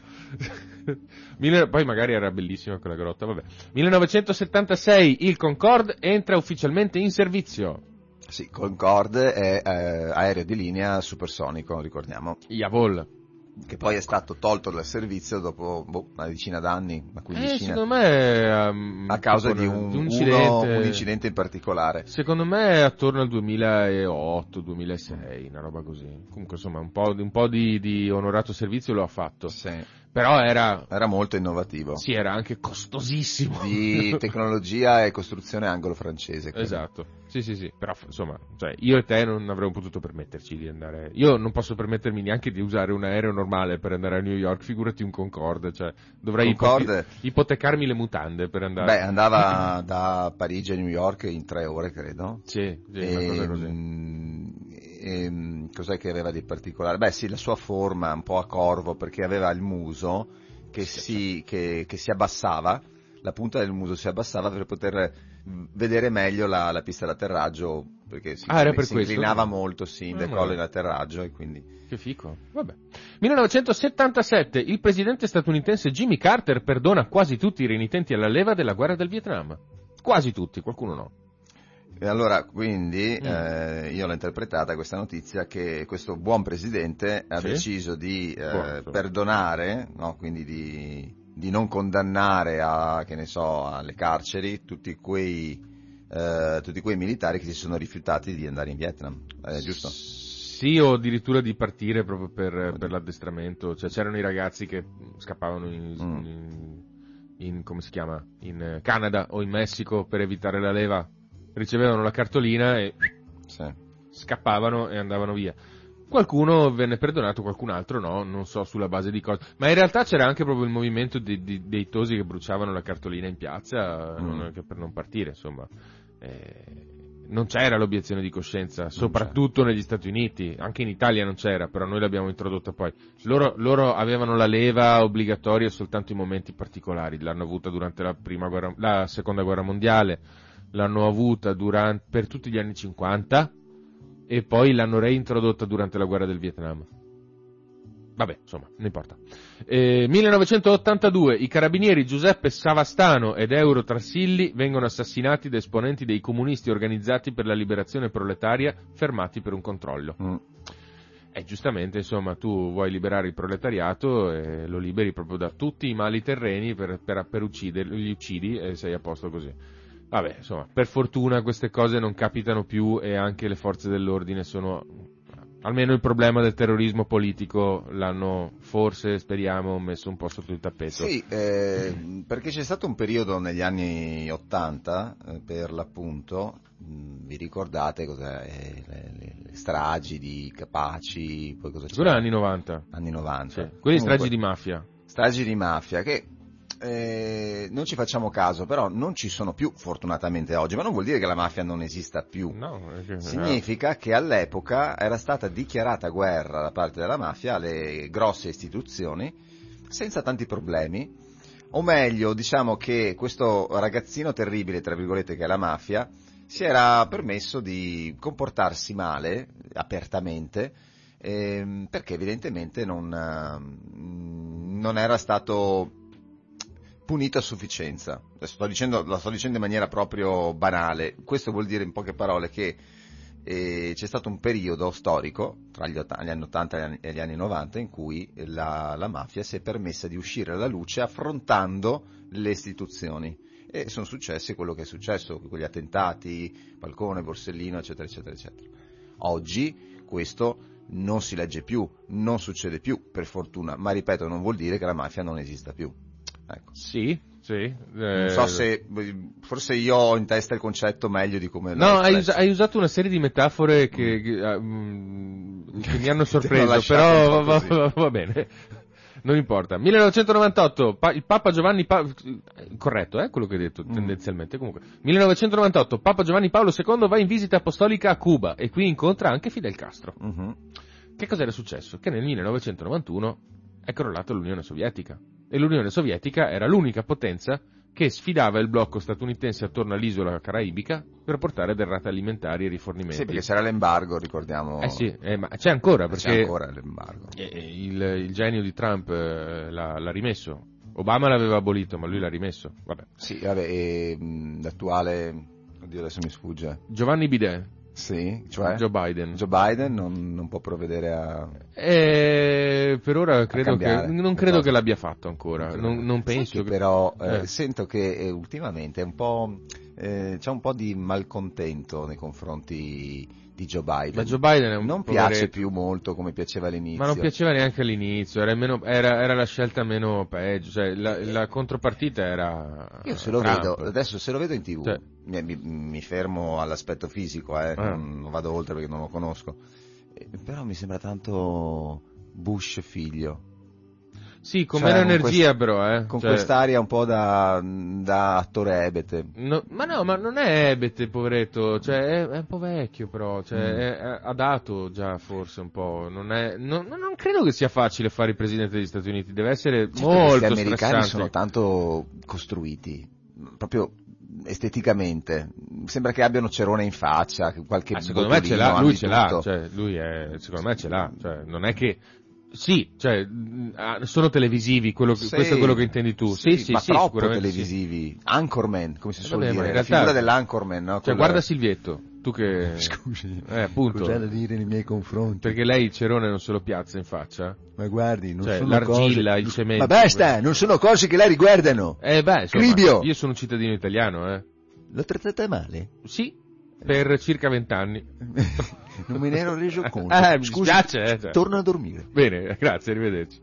Mille- Poi magari era bellissima quella grotta, vabbè. 1976 il Concorde entra ufficialmente in servizio. Sì, Concorde è eh, aereo di linea supersonico, ricordiamo, Jawohl. Che poi è stato tolto dal servizio dopo boh, una decina d'anni, una Eh, quindicina, secondo me ehm, a causa di un, un, un uno- incidente. un incidente in particolare. Secondo me attorno al 2008-2006, una roba così. Comunque insomma un po', di- un po' di, di onorato servizio lo ha fatto. Sì. Però era, Era molto innovativo. sì, era anche costosissimo. Di tecnologia e costruzione anglo-francese. credo. Esatto, sì sì sì, però insomma, cioè, io e te non avremmo potuto permetterci di andare, io non posso permettermi neanche di usare un aereo normale per andare a New York, figurati un Concorde, cioè dovrei Concorde? ipote- ipotecarmi le mutande per andare. Beh, andava da Parigi a New York in tre ore, credo. sì, sì, E, così. mm, e, cos'è che aveva di particolare? Beh sì, la sua forma un po' a corvo perché aveva il muso che si, che, che si abbassava, la punta del muso si abbassava per poter mm, vedere meglio la, la pista d'atterraggio perché si, Ah, era per si questo? inclinava molto sì, in Ah, decollo ma- in atterraggio e quindi Che fico. Vabbè. 1977, il presidente statunitense Jimmy Carter perdona quasi tutti i renitenti alla leva della guerra del Vietnam. Quasi tutti, qualcuno no. E allora, quindi, Mm. eh, io l'ho interpretata questa notizia che questo buon presidente ha Sì. deciso di eh, Buono, perdonare, no, quindi di, di non condannare a, che ne so, alle carceri tutti quei, eh, tutti quei militari che si sono rifiutati di andare in Vietnam, eh, giusto? Sì, o addirittura di partire proprio per, per l'addestramento. Cioè, c'erano i ragazzi che scappavano in, Mm. in- in- come si chiama? In Canada o in Messico per evitare la leva. Ricevevano la cartolina e Sì. scappavano e andavano via. Qualcuno venne perdonato, qualcun altro no, non so sulla base di cosa. Ma in realtà c'era anche proprio il movimento di- di- dei tosi che bruciavano la cartolina in piazza Mm. non- per non partire, insomma. Eh, non c'era l'obiezione di coscienza, soprattutto negli Stati Uniti, anche in Italia non c'era, però noi l'abbiamo introdotta poi. Loro, loro avevano la leva obbligatoria soltanto in momenti particolari, l'hanno avuta durante la, prima guerra, la seconda guerra mondiale, l'hanno avuta durante, per tutti gli anni 50 e poi l'hanno reintrodotta durante la guerra del Vietnam. Vabbè, insomma, non importa. Eh, 1982, i carabinieri Giuseppe Savastano ed Euro Trassilli vengono assassinati da esponenti dei comunisti organizzati per la liberazione proletaria fermati per un controllo. Mm. E giustamente, insomma, tu vuoi liberare il proletariato e lo liberi proprio da tutti i mali terreni per, per, per ucciderli, li uccidi e sei a posto così. Vabbè, insomma, per fortuna queste cose non capitano più e anche le forze dell'ordine sono almeno il problema del terrorismo politico l'hanno forse, speriamo, messo un po' sotto il tappeto. Sì, eh, perché c'è stato un periodo negli anni 80, eh, per l'appunto, mh, vi ricordate cos'è, eh, le, le- le stragi di Capaci, poi cosa? Quello è anni 90. Anni 90. Sì. Quelli Comunque, stragi di mafia. stragi di mafia che eh, non ci facciamo caso, però non ci sono più fortunatamente oggi, ma non vuol dire che la mafia non esista più. No, che- Significa che all'epoca era stata dichiarata guerra da parte della mafia alle grosse istituzioni senza tanti problemi, o meglio, diciamo che questo ragazzino terribile, tra virgolette, che è la mafia, si era permesso di comportarsi male, apertamente, ehm, perché evidentemente non, ehm, non era stato punito a sufficienza. Sto dicendo, lo sto dicendo in maniera proprio banale. Questo vuol dire in poche parole che eh, c'è stato un periodo storico, tra gli, gli anni 80 e gli anni- e gli anni 90, in cui la, la mafia si è permessa di uscire alla luce affrontando le istituzioni. E sono successi quello che è successo, quegli attentati, Falcone, Borsellino, eccetera, eccetera, eccetera. Oggi questo non si legge più, non succede più, per fortuna, ma ripeto, non vuol dire che la mafia non esista più. Ecco. Sì, sì. Non eh, so se, forse io ho in testa il concetto meglio di come No, hai, usa- hai usato una serie di metafore che, che, ah, mm, che mi hanno sorpreso, però va, va- va bene. Non importa. 1998, pa- il Papa Giovanni Paolo... Corretto, eh, quello che hai detto, Mm. tendenzialmente. Comunque. 1998, Papa Giovanni Paolo II va in visita apostolica a Cuba e qui incontra anche Fidel Castro. Mhm. Che cos'era successo? Che nel 1991 è crollata l'Unione Sovietica. E l'Unione Sovietica era l'unica potenza che sfidava il blocco statunitense attorno all'isola caraibica per portare derrate alimentari e rifornimenti. Sì, perché c'era l'embargo, ricordiamo. Eh sì, eh, ma c'è ancora perché C'è ancora l'embargo. il, il genio di Trump eh, l'ha, l'ha rimesso. Obama l'aveva abolito, ma lui l'ha rimesso. Vabbè. Sì, vabbè, e mh, l'attuale, oddio adesso mi sfugge. Giovanni Bidet, Sì, cioè Joe Biden. Joe Biden non, non può provvedere a... Eh, per ora credo che, non credo che l'abbia fatto ancora. Non, non penso che che... però eh, Eh. sento che eh, ultimamente è un po', eh, c'è un po' di malcontento nei confronti di Joe Biden. Ma Joe Biden non poveretto. piace più molto come piaceva all'inizio. Ma non piaceva neanche all'inizio, era, meno- era- era la scelta meno peggio, cioè la, la contropartita era Io se lo Trump. vedo, adesso se lo vedo in tv, Cioè. mi, mi- fermo all'aspetto fisico, eh, Ah. non, non vado oltre perché non lo conosco, Eh, però mi sembra tanto Bush figlio, Sì, con Cioè, meno con energia quest- però, eh. con Cioè, quest'aria un po' da, da attore ebete. no- ma no, ma non è Ebete, poveretto, cioè è, è un po' vecchio però, cioè Mm. è- è- ha dato già forse un po', non è, non, non- credo che sia facile fare il presidente degli Stati Uniti, deve essere Certo, molto questi americani stressante. sono tanto costruiti, proprio esteticamente, sembra che abbiano cerone in faccia, che qualche Ah, secondo me ce l'ha, lui ce l'ha, cioè, lui è, secondo me ce l'ha, cioè, non è che, sì, cioè, mh, ah, sono televisivi, quello Sì, questo è quello che intendi tu, sì, sì, ma sì, troppo sicuramente sì. televisivi, anchorman, come si Eh, suol vabbè, dire, la realtà- figura dell'anchorman, no? Cioè, Quella- guarda Silvietto, tu che, Scusi, eh, appunto, cos'ha da dire nei miei confronti? perché lei il cerone non se lo piazza in faccia, Ma guardi, non Cioè, sono l'argilla, cose... il cemento, Ma basta, quello. non sono cose che la riguardano. eh beh, insomma, Cribio! io sono un cittadino italiano, eh, L'ho trattata male? sì, per circa vent'anni, non me ne ero reso conto. Eh, mi Scusi, dispiace, eh, torno a dormire. Bene, grazie, arrivederci.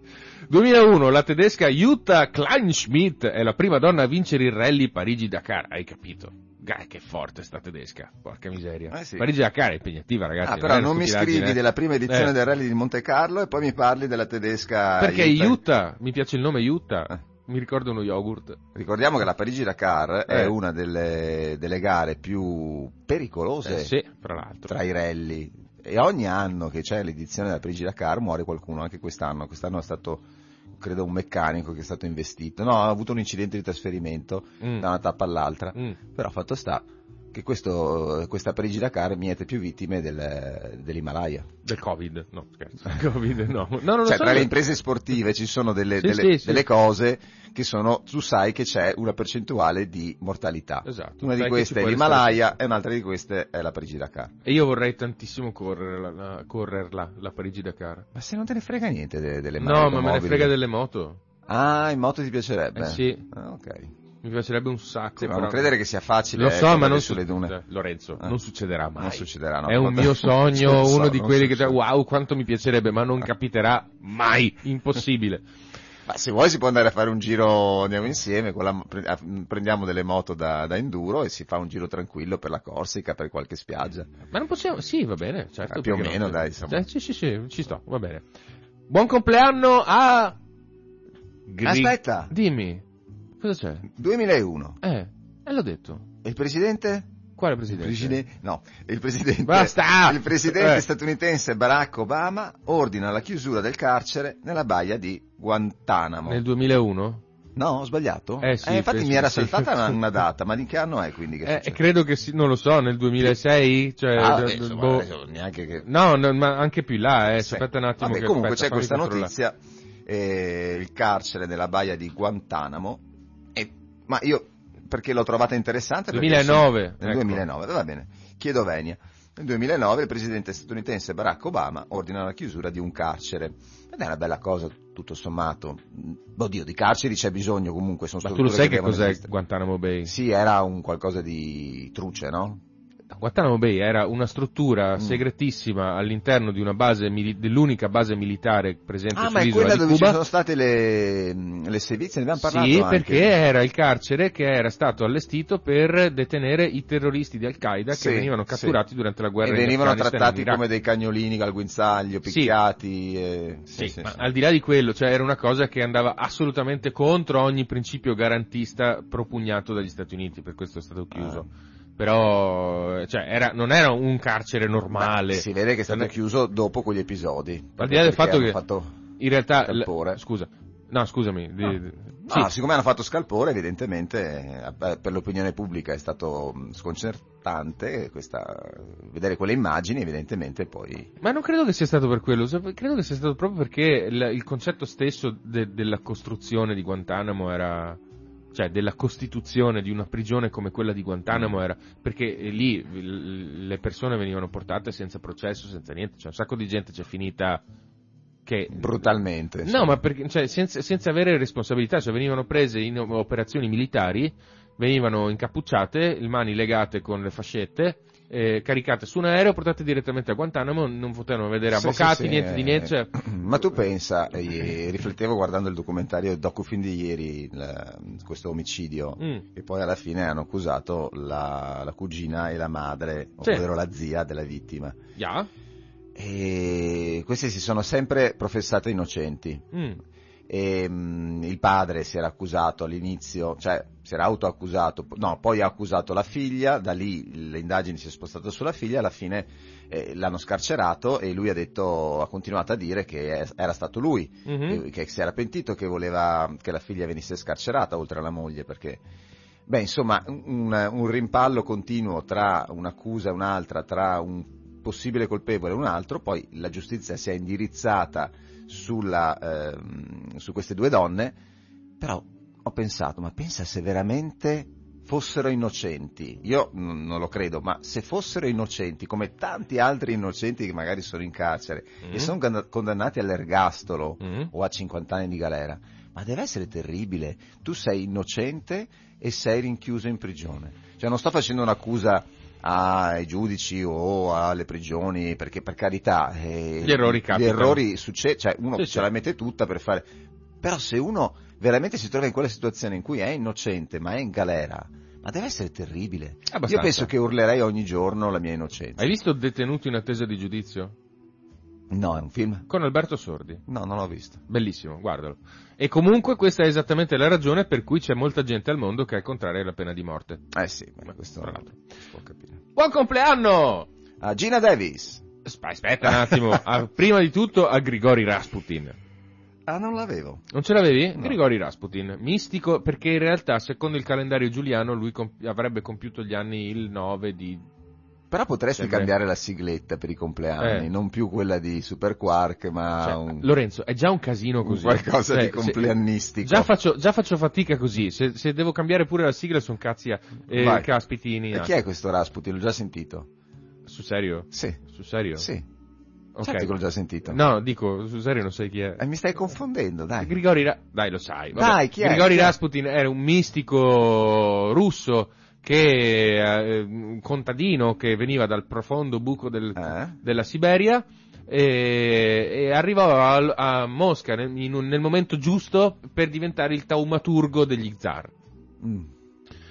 2001, la tedesca Jutta Kleinschmidt è la prima donna a vincere il rally Parigi-Dakar, hai capito? Gai, che forte sta tedesca, porca miseria. Eh sì. Parigi-Dakar è impegnativa, ragazzi. Ah, però una non mi scrivi eh. della prima edizione Eh, del rally di Monte Carlo e poi mi parli della tedesca. Perché Jutta- Jutta, mi piace il nome Jutta, Eh. Mi ricorda uno yogurt. Ricordiamo che la Parigi-Dakar è Eh. una delle, delle gare più pericolose Eh, sì, l'altro. tra i rally. E ogni anno che c'è l'edizione della Parigi-Dakar muore qualcuno, anche quest'anno. Quest'anno è stato, credo, un meccanico che è stato investito. No, ha avuto un incidente di trasferimento Mm. da una tappa all'altra. Mm. Però fatto sta che questo, questa Parigi-Dakar miete più vittime del- dell'Himalaya. Del Covid, no, scherzo. Covid, no. no non Cioè, so tra io. le imprese sportive ci sono delle, Sì, delle- sì, sì. delle cose che sono, tu sai che c'è una percentuale di mortalità. Esatto. Una di che queste è l'Himalaya e un'altra di queste è la Parigi-Dakar. E io vorrei tantissimo correre la, la- correrla, la Parigi-Dakar. Ma se non te ne frega niente de- delle No, ma me ne frega delle moto. Ah, in moto ti piacerebbe? Eh sì. Ah, ok. Mi piacerebbe un sacco. Sì, ma non credere che sia facile. Lo so, ma non sulle su- dune. eh, Lorenzo, Eh. non succederà mai. Non succederà, no. È un mio sogno, so, uno di non quelli che succede. wow, quanto mi piacerebbe, ma non capiterà mai, impossibile. Ma se vuoi si può andare a fare un giro, andiamo insieme, la- pre- a- prendiamo delle moto da, da enduro e si fa un giro tranquillo per la Corsica, per qualche spiaggia. Ma non possiamo, sì, va bene, certo. Eh, più o meno, no? dai, insomma. Eh, sì, sì, sì, ci sto, va bene. Buon compleanno a... Gri- Aspetta. Dimmi, cosa c'è? 2001. Eh, e l'ho detto. E il presidente? Quale Il presidente? presidente? No, il presidente. Basta! Il presidente Eh. statunitense Barack Obama ordina la chiusura del carcere nella baia di Guantanamo. Nel 2001? No, ho sbagliato? Eh, sì, infatti penso mi era sì. saltata una, una data, ma di che anno è quindi che Eh, credo che sì, non lo so, nel 2006? Cioè, Ah, insomma, boh. adesso neanche che... No, no, ma anche più là, eh, aspetta un attimo. Vabbè, comunque aspetta, c'è questa notizia, eh, il carcere nella baia di Guantanamo, ma io perché l'ho trovata interessante? Perché 2009, sì, nel ecco. 2009, va bene, chiedo venia. Nel 2009 il presidente statunitense Barack Obama ordina la chiusura di un carcere. Ed è una bella cosa, tutto sommato. Mm, Oddio, di carceri c'è bisogno comunque, sono Ma tu lo sai che devono cos'è esistere. Guantanamo Bay? Sì, era un qualcosa di truce, no? Guantanamo Bay era una struttura Mm. segretissima all'interno di una base dell'unica base militare presente Ah, ma è sull'isola quella di dove ci Cuba. sono state le, mm, le sevizie, ne abbiamo parlato Sì, anche. perché era il carcere che era stato allestito per detenere i terroristi di Al-Qaeda Sì, che venivano sì. catturati durante la guerra e venivano trattati come dei cagnolini al guinzaglio, Sì. picchiati. e- Sì, sì, ma sì. al di là di quello, cioè era una cosa che andava assolutamente contro ogni principio garantista propugnato dagli Stati Uniti, per questo è stato chiuso. Ah. Però, cioè, era- non era un carcere normale. Beh, si vede che è stato chiuso dopo quegli episodi. Al di là del fatto che, fatto- in realtà, scalpore. l- scusa, no, scusami, di- No. di- sì, Ah, siccome hanno fatto scalpore, evidentemente eh, per l'opinione pubblica è stato sconcertante questa- vedere quelle immagini, evidentemente poi... Ma non credo che sia stato per quello, credo che sia stato proprio perché il, il concetto stesso de- della costruzione di Guantanamo era, cioè della costituzione di una prigione come quella di Guantanamo Mm. era, perché eh, lì le persone venivano portate senza processo, senza niente, cioè un sacco di gente c'è finita che... brutalmente. No, insomma. ma perché, cioè, senza, senza avere responsabilità, cioè venivano prese in operazioni militari, venivano incappucciate, le mani legate con le fascette, eh, caricate su un aereo, portate direttamente a Guantanamo, non potevano vedere avvocati, sì, sì, niente di eh, niente. cioè- Ma tu pensa, e riflettevo guardando il documentario, il docufilm di ieri, il- questo omicidio, Mm. e poi alla fine hanno accusato la, la cugina e la madre, Sì. ovvero la zia della vittima. Yeah. E queste si sono sempre professate innocenti. Mm. E, mm, il padre si era accusato all'inizio, cioè si era autoaccusato, no, poi ha accusato la figlia, da lì le indagini si sono spostate sulla figlia, alla fine eh, l'hanno scarcerato e lui ha detto, ha continuato a dire che è- era stato lui, Mhm. che, che si era pentito che voleva che la figlia venisse scarcerata oltre alla moglie perché beh insomma un, un rimpallo continuo tra un'accusa e un'altra tra un possibile colpevole e un altro poi la giustizia si è indirizzata sulla, ehm, su queste due donne però ho pensato ma pensa se veramente fossero innocenti io n- non lo credo ma se fossero innocenti come tanti altri innocenti che magari sono in carcere Mm. e sono condann- condannati all'ergastolo Mm. o a 50 anni di galera. Ma deve essere terribile. Tu sei innocente e sei rinchiuso in prigione. Cioè non sto facendo un'accusa ai giudici o alle prigioni, perché per carità eh, Gli errori Gli errori succedono, cioè uno Sì, ce sì. la mette tutta per fare... Però se uno veramente si trova in quella situazione in cui è innocente ma è in galera, ma deve essere terribile. Abbastanza. Io penso che urlerei ogni giorno la mia innocenza. Hai visto Detenuto in attesa di giudizio? No, è un film? Con Alberto Sordi. No, non l'ho visto. Bellissimo, guardalo. E comunque questa è esattamente la ragione per cui c'è molta gente al mondo che è contraria alla pena di morte. Eh sì, beh, questo Tra l'altro. si può capire. Buon compleanno! A Gina Davis. Asp- Aspetta un attimo, A- prima di tutto a Grigori Rasputin. Ah, non l'avevo. Non ce l'avevi? No. Grigori Rasputin, mistico, perché in realtà, secondo il calendario giuliano, lui comp- avrebbe compiuto gli anni il 9 di... Però potresti Sembra- cambiare la sigletta per i compleanni, Eh. non più quella di Super Quark, ma cioè, un, Lorenzo, è già un casino così. qualcosa Cioè, di compleannistico. Già faccio, già faccio fatica così, se, se devo cambiare pure la sigla sono cazzi a eh, caspitini. E ah. chi è questo Rasputin? L'ho già sentito. Su serio? Sì, Su serio? sì. Ok. Certo che l'ho già sentito. No, dico, su serio non sai chi è. Eh, mi stai confondendo, dai. Grigori Ra- Dai, lo sai. vabbè. Dai, chi è? Grigori Chi è? Rasputin era un mistico russo che eh, un contadino che veniva dal profondo buco del- Eh? della Siberia e, e arrivò a, a Mosca nel, un- nel momento giusto per diventare il taumaturgo degli zar. Mm.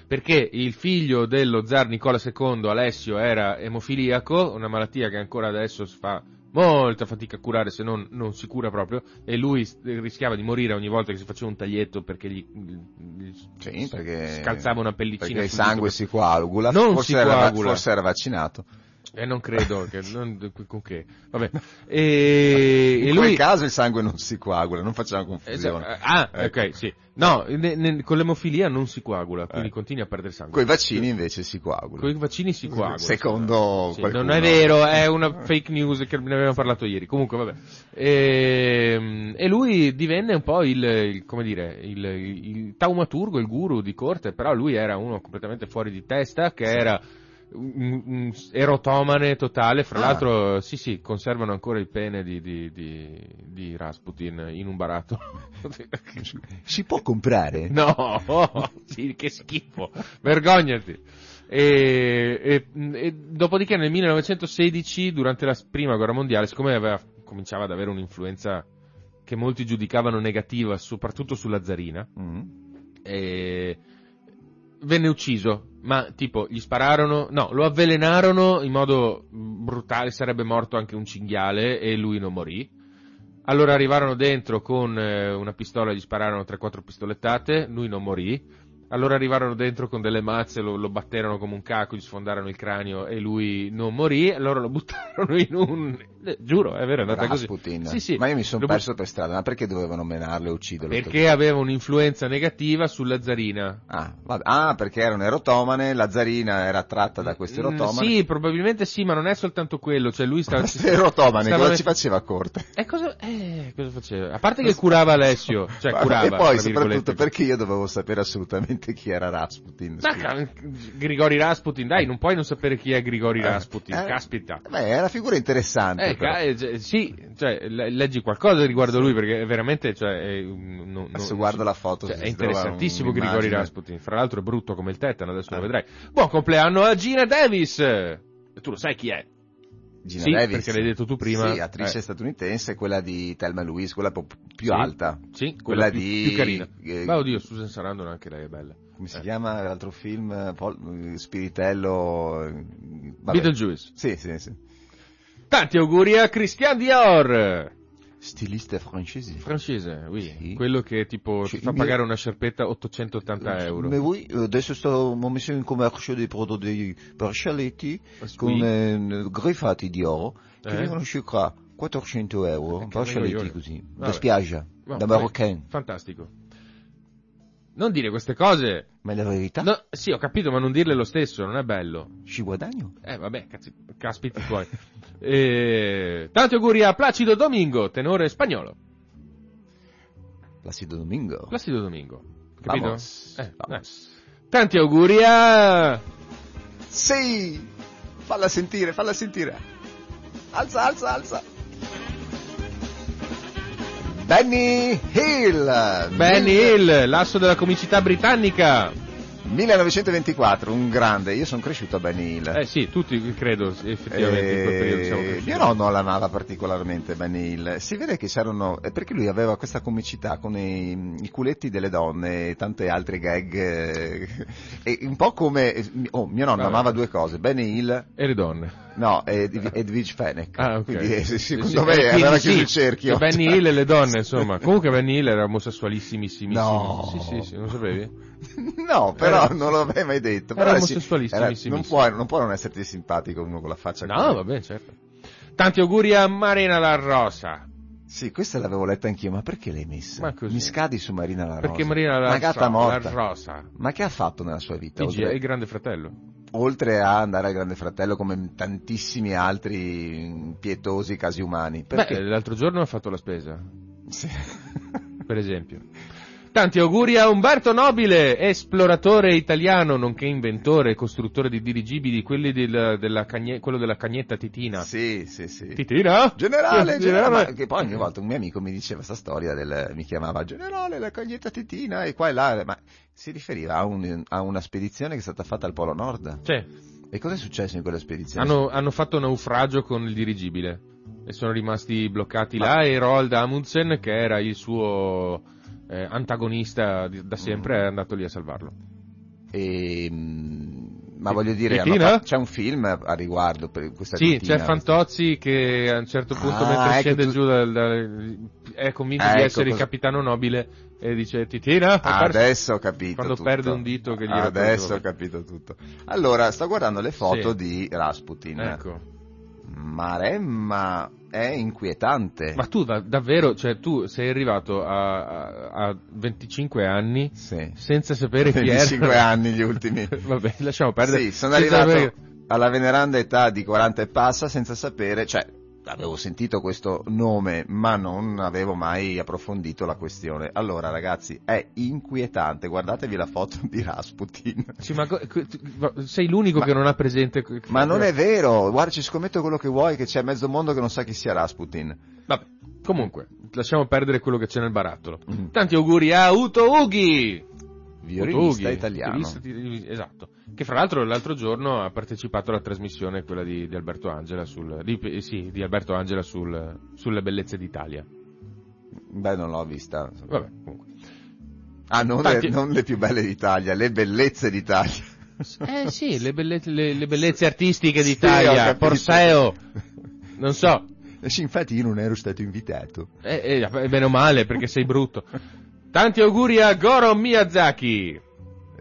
Perché il figlio dello zar Nicola II, Alessio, era emofiliaco, una malattia che ancora adesso si fa molta fatica a curare, se non non si cura proprio, e lui s- rischiava di morire ogni volta che si faceva un taglietto perché gli, gli- Sì, perché... scalzava una pellicina. Perché il sangue per- si coagula. Non forse, si era, coagula. forse era vaccinato. E non credo che... non- con che? Vabbè. E, In e quel lui... caso il sangue non si coagula, non facciamo confusione. Esatto. Ah, Ecco. ok, sì. No, ne- ne- con l'emofilia non si coagula, quindi Eh. continui a perdere sangue. Con i vaccini invece si coagula. Con i vaccini si coagula. Secondo Sì, qualcuno. non è vero, è una fake news che ne avevamo parlato ieri. Comunque, vabbè. E, e lui divenne un po' il, il- come dire, il, il taumaturgo, il guru di corte, però lui era uno completamente fuori di testa, che era un, un erotomane totale. Fra Ah. l'altro, sì, sì, conservano ancora il pene di, di, di, di Rasputin in un barattolo. Si può comprare? No, sì, che schifo, vergognati. E, e- e dopodiché nel 1916, durante la prima guerra mondiale, siccome aveva, cominciava ad avere un'influenza che molti giudicavano negativa, soprattutto sulla zarina, Mm. e venne ucciso, ma tipo gli spararono, no, lo avvelenarono in modo brutale, sarebbe morto anche un cinghiale e lui non morì. Allora arrivarono dentro con eh, una pistola, gli spararono 3-4 pistolettate, lui non morì. Allora arrivarono dentro con delle mazze, lo, lo batterono come un caco, gli sfondarono il cranio e lui non morì. Allora lo buttarono in un... eh, giuro, è vero, è andata così. Rasputin. Sì, sì. Ma io mi sono Lo perso per strada, ma perché dovevano menarlo e ucciderlo? Perché aveva un'influenza negativa sulla zarina. Ah. Ah, perché era un erotomane, la zarina era attratta da questo Mm, erotomane. Sì, probabilmente sì, ma non è soltanto quello. Cioè lui stava... Questo erotomane, stava cosa ci faceva a corte? E cosa, eh, cosa faceva? A parte che curava Alessio, cioè curava. e poi soprattutto perché io dovevo sapere assolutamente chi era Rasputin. Ma scusa. Grigori Rasputin, dai, non puoi non sapere chi è Grigori Rasputin, Eh, caspita. Beh, è una figura interessante. Eh, però. ca- eh, cioè, sì, cioè, le- leggi qualcosa riguardo lui perché è veramente, cioè, non- Adesso non- guardo la foto, cioè, se è si interessantissimo. Grigori Rasputin. Fra l'altro è brutto come il tetano, adesso lo Eh. vedrai. Buon compleanno a Gina Davis! E Tu lo sai chi è? Gina Sì, Davis. perché l'hai detto tu prima. Sì, attrice Eh. statunitense, quella di Thelma Louise, quella po- più Sì. alta. Sì, Quella quella, più, di- più carina. eh, Ma oddio, Susan Sarandon anche lei è bella. Come si Eh. chiama l'altro film? eh, Pol- eh, Spiritello. eh, vabbè. Beetlejuice. Sì, sì, sì. Tanti auguri a Christian Dior! Stiliste francesi. Francese, oui. Sì. Quello che tipo Sì, ti fa mi- pagare una sciarpetta 880 euro. Mais oui, euh, adesso sto, ho messo in commercio dei prodotti per scialetti con Oui. eh, griffati di oro che Eh? vengono circa 400 euro Eh, coglione. così, da spiaggia, Va da maroccan. Fantastico. Non dire queste cose. Ma è la verità? No, sì, ho capito, ma non dirle lo stesso, non è bello. Ci guadagno? Eh, vabbè, cazzi, caspiti tuoi. Eh, tanti auguri a Placido Domingo, tenore spagnolo. Placido Domingo. Placido Domingo. Capito? Vamos, Eh, vamos. eh. Tanti auguri a... Sì! Falla sentire, falla sentire. Alza, alza, alza. Benny Hill. Benny Hill, l'asso della comicità britannica. 1924, un grande. Io sono cresciuto a Hill. Eh sì, tutti credo, effettivamente in quel periodo siamo Eh, cresciuti. mio nonno l'amava particolarmente Benny Hill. Si vede che c'erano, è perché lui aveva questa comicità con i, i culetti delle donne e tante altre gag. eh, E un po' come, oh, mio nonno Vabbè. amava due cose, Hill, E le donne. no, ed- Edwige Fennec. Ah, ok. Quindi eh, secondo me eh, aveva sì, chiuso il cerchio. Benny Hill e le donne, insomma. Comunque Benny Hill era omosessualissimissimo. No. Sì, sì, sì, non sapevi? No, però Era- non l'avrei mai detto. era Però sì, non, può, non può non esserti simpatico uno con la faccia No, così. vabbè, certo. Tanti auguri a Marina La Rosa. Sì, questa l'avevo letta anch'io, ma perché l'hai messa? Mi scadi su Marina La Rosa. Perché Marina la, Una gatta so- morta. la rosa. Ma che ha fatto nella sua vita? È Oltre, il grande fratello. oltre a andare al Grande Fratello come tantissimi altri pietosi casi umani. Perché? Beh, l'altro giorno ha fatto la spesa, Sì. per esempio. Tanti auguri a Umberto Nobile, esploratore italiano, nonché inventore e costruttore di dirigibili, quelli del- della cagne- quello della cagnetta Titina. sì, sì, sì. Titina? Generale, Sì, generale, ma che poi ogni volta un mio amico mi diceva questa storia del, mi chiamava generale la cagnetta titina e qua e là, ma si riferiva a, un- a una spedizione che è stata fatta al Polo Nord. Cioè, E cosa è successo in quella spedizione? hanno, hanno fatto naufragio con il dirigibile e sono rimasti bloccati Ma- là e Roald Amundsen, che era il suo eh, antagonista di- da sempre, Mm. è andato lì a salvarlo. E, mm, ma voglio dire, fatto- c'è un film a riguardo per questa Sì, titina. c'è Fantozzi che a un certo punto Ah, mentre ecco scende tu- giù dal, dal- è convinto Ecco di essere il cosa- capitano nobile e dice Titina? Ah, perso?" adesso ho capito Quando tutto. perde un dito che gli era Adesso ho capito tutto. Allora, sto guardando le foto Sì. di Rasputin. Ecco. Maremma è inquietante. Ma tu da- davvero, cioè tu sei arrivato a, a- a 25 anni Sì. senza sapere chi era. 25 anni gli ultimi. Vabbè, lasciamo perdere. Sì, sono Senza arrivato sapere- alla veneranda età di 40 e passa senza sapere, cioè avevo sentito questo nome, ma non avevo mai approfondito la questione. Allora, ragazzi, è inquietante. Guardatevi la foto di Rasputin. Sì, ma sei l'unico Ma- che non ha presente. Ma non è vero, guarda, ci scommetto quello che vuoi, che c'è mezzo mondo che non sa chi sia Rasputin. Vabbè, comunque, lasciamo perdere quello che c'è nel barattolo. Mm. Tanti auguri a Uto Ughi! Violinista Uto Ughi, italiano. esatto. Che fra l'altro l'altro giorno ha partecipato alla trasmissione, quella di, di Alberto Angela, sul, di, sì, di Alberto Angela sul- sulle bellezze d'Italia. Beh, non l'ho vista. Vabbè, comunque. Ah, non, Tanti- le, non le più belle d'Italia, le bellezze d'Italia. Eh sì, le, belle- le- le bellezze artistiche Sì, d'Italia, capito. Porseo, non so, sì, Infatti io non ero stato invitato. eh, eh, bene o male perché sei brutto. Tanti auguri a Goro Miyazaki,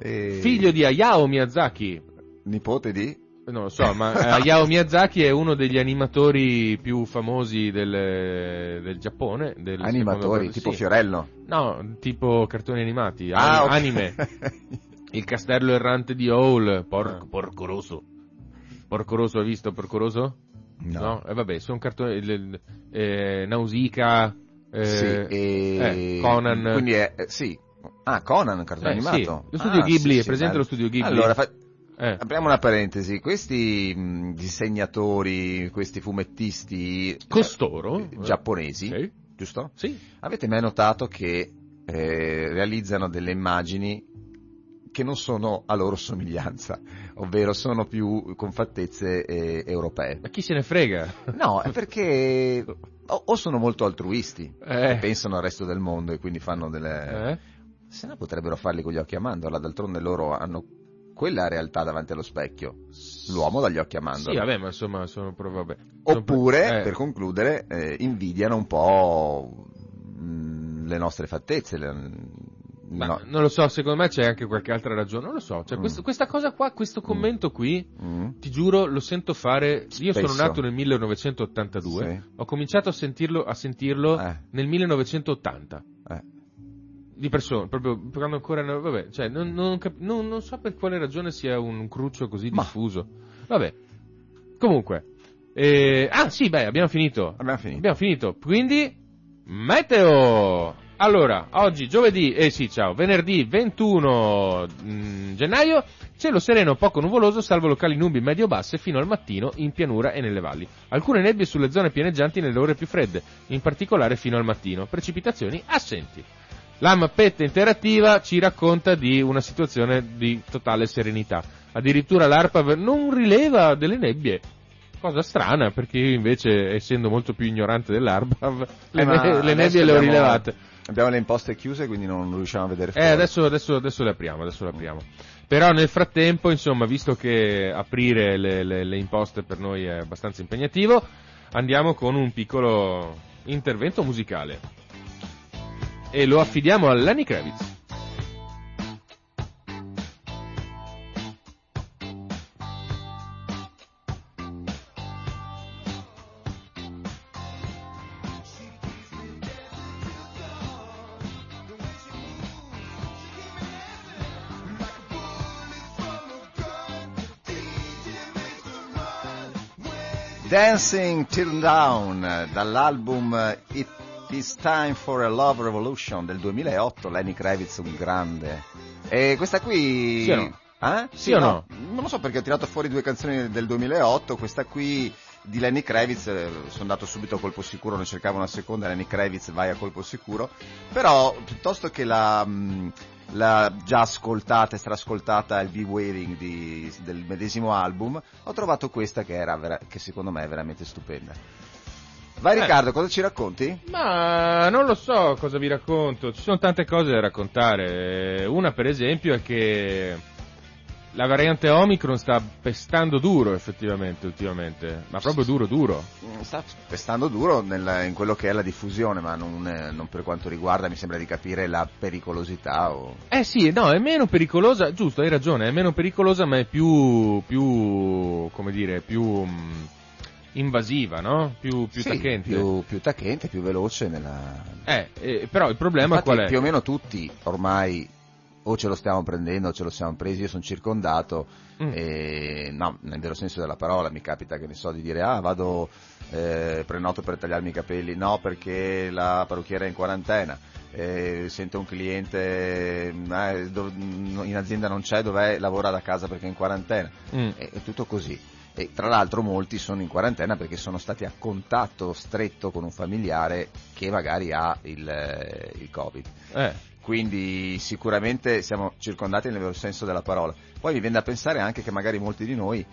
E- figlio di Hayao Miyazaki. Nipote di? Non lo so, ma eh, Hayao Miyazaki è uno degli animatori più famosi del, del Giappone. Del Animatori, tipo sì. Fiorello. No, tipo cartoni animati, Ah, anime. Il castello errante di Howl, por- Ah. Porco Rosso. Porco Rosso, hai visto Porco Rosso? No. E vabbè, sono cartoni, il- eh, Nausicaa, eh, sì, e... eh, Conan. Quindi è, eh, sì. Ah, Conan, cartone Eh, animato. sì, lo studio Ah, Ghibli, sì, è presente bello. lo studio Ghibli? Allora, fa- eh. apriamo una parentesi. Questi mh, disegnatori, questi fumettisti eh, Costoro? eh, giapponesi, Sì. giusto? Sì. Avete mai notato che eh, realizzano delle immagini che non sono a loro somiglianza, ovvero sono più con fattezze eh, europee? Ma chi se ne frega? No, è perché o, o sono molto altruisti Eh. e pensano al resto del mondo e quindi fanno delle... Se no potrebbero farli con gli occhi a mandorla, d'altronde loro hanno quella realtà davanti allo specchio, l'uomo dagli occhi a mandorla. Sì, vabbè, ma insomma, sono proprio, vabbè. Sono Oppure, pro- eh, per concludere, eh, invidiano un po' mh, le nostre fattezze. le- ma no. non lo so, secondo me c'è anche qualche altra ragione, non lo so. Cioè, Mm. questo- questa cosa qua, questo commento qui, Mm? ti giuro, lo sento fare. Io sono nato nel 1982, Sì. ho cominciato a sentirlo, a sentirlo Eh. nel 1980. Di persona, proprio quando ancora. Vabbè, cioè, non, non cap- non- non so per quale ragione sia un cruccio così Ma. diffuso. Vabbè. Comunque. eh, ah, sì, beh, abbiamo finito. Abbiamo finito. Abbiamo finito. Quindi, meteo! Allora, oggi giovedì, eh sì, ciao, venerdì 21 mm, gennaio, cielo sereno poco nuvoloso, salvo locali nubi medio-basse fino al mattino in pianura e nelle valli. Alcune nebbie sulle zone pianeggianti nelle ore più fredde, in particolare fino al mattino. Precipitazioni assenti. La mappetta interattiva ci racconta di una situazione di totale serenità. Addirittura l'ARPAV non rileva delle nebbie. Cosa strana, perché io invece, essendo molto più ignorante dell'ARPAV, le, Eh, ne- le nebbie le ho rilevate. Abbiamo le imposte chiuse, quindi non riusciamo a vedere Eh, fuori. adesso, adesso, adesso le apriamo, adesso le apriamo. Però nel frattempo, insomma, visto che aprire le, le- le imposte per noi è abbastanza impegnativo, andiamo con un piccolo intervento musicale e lo affidiamo a Lenny Kravitz. Dancing Till Down eh, dall'album eh, It Is Time for a Love Revolution del 2008, Lenny Kravitz un grande. E questa qui... Sì o no? Eh? Sì o no? Non lo so perché ho tirato fuori due canzoni del 2008, questa qui di Lenny Kravitz, eh, sono andato subito a colpo sicuro, ne cercavo una seconda, Lenny Kravitz vai a colpo sicuro, però piuttosto che la... mh, la già ascoltata e strascoltata il di- del medesimo album, ho trovato questa che, era vera- che secondo me è veramente stupenda. Vai Eh. Riccardo, cosa ci racconti? Ma non lo so cosa vi racconto, ci sono tante cose da raccontare. Una per esempio è che la variante Omicron sta pestando duro effettivamente ultimamente, ma proprio duro duro. Mm, Sta pestando duro nel- in quello che è la diffusione, ma non, eh, non per quanto riguarda, mi sembra di capire, la pericolosità o... Eh sì, no, è meno pericolosa, giusto, hai ragione, è meno pericolosa ma è più, più come dire, più mh, invasiva, no? Più, più Sì, tacchente. Più, più tacchente, più veloce nella... Eh, eh, però il problema Infatti, qual è? più o meno tutti ormai o ce lo stiamo prendendo o ce lo siamo presi, io sono circondato Mm. e no, nel vero senso della parola mi capita che ne so di dire ah vado eh, prenoto per tagliarmi i capelli, no perché la parrucchiera è in quarantena. Eh, sento un cliente eh, in azienda non c'è, dov'è? Lavora da casa perché è in quarantena. Mm. È, è tutto così. E tra l'altro molti sono in quarantena perché sono stati a contatto stretto con un familiare che magari ha il, eh, il Covid. Eh, Quindi sicuramente siamo circondati nel vero senso della parola. Poi mi viene da pensare anche che magari molti di noi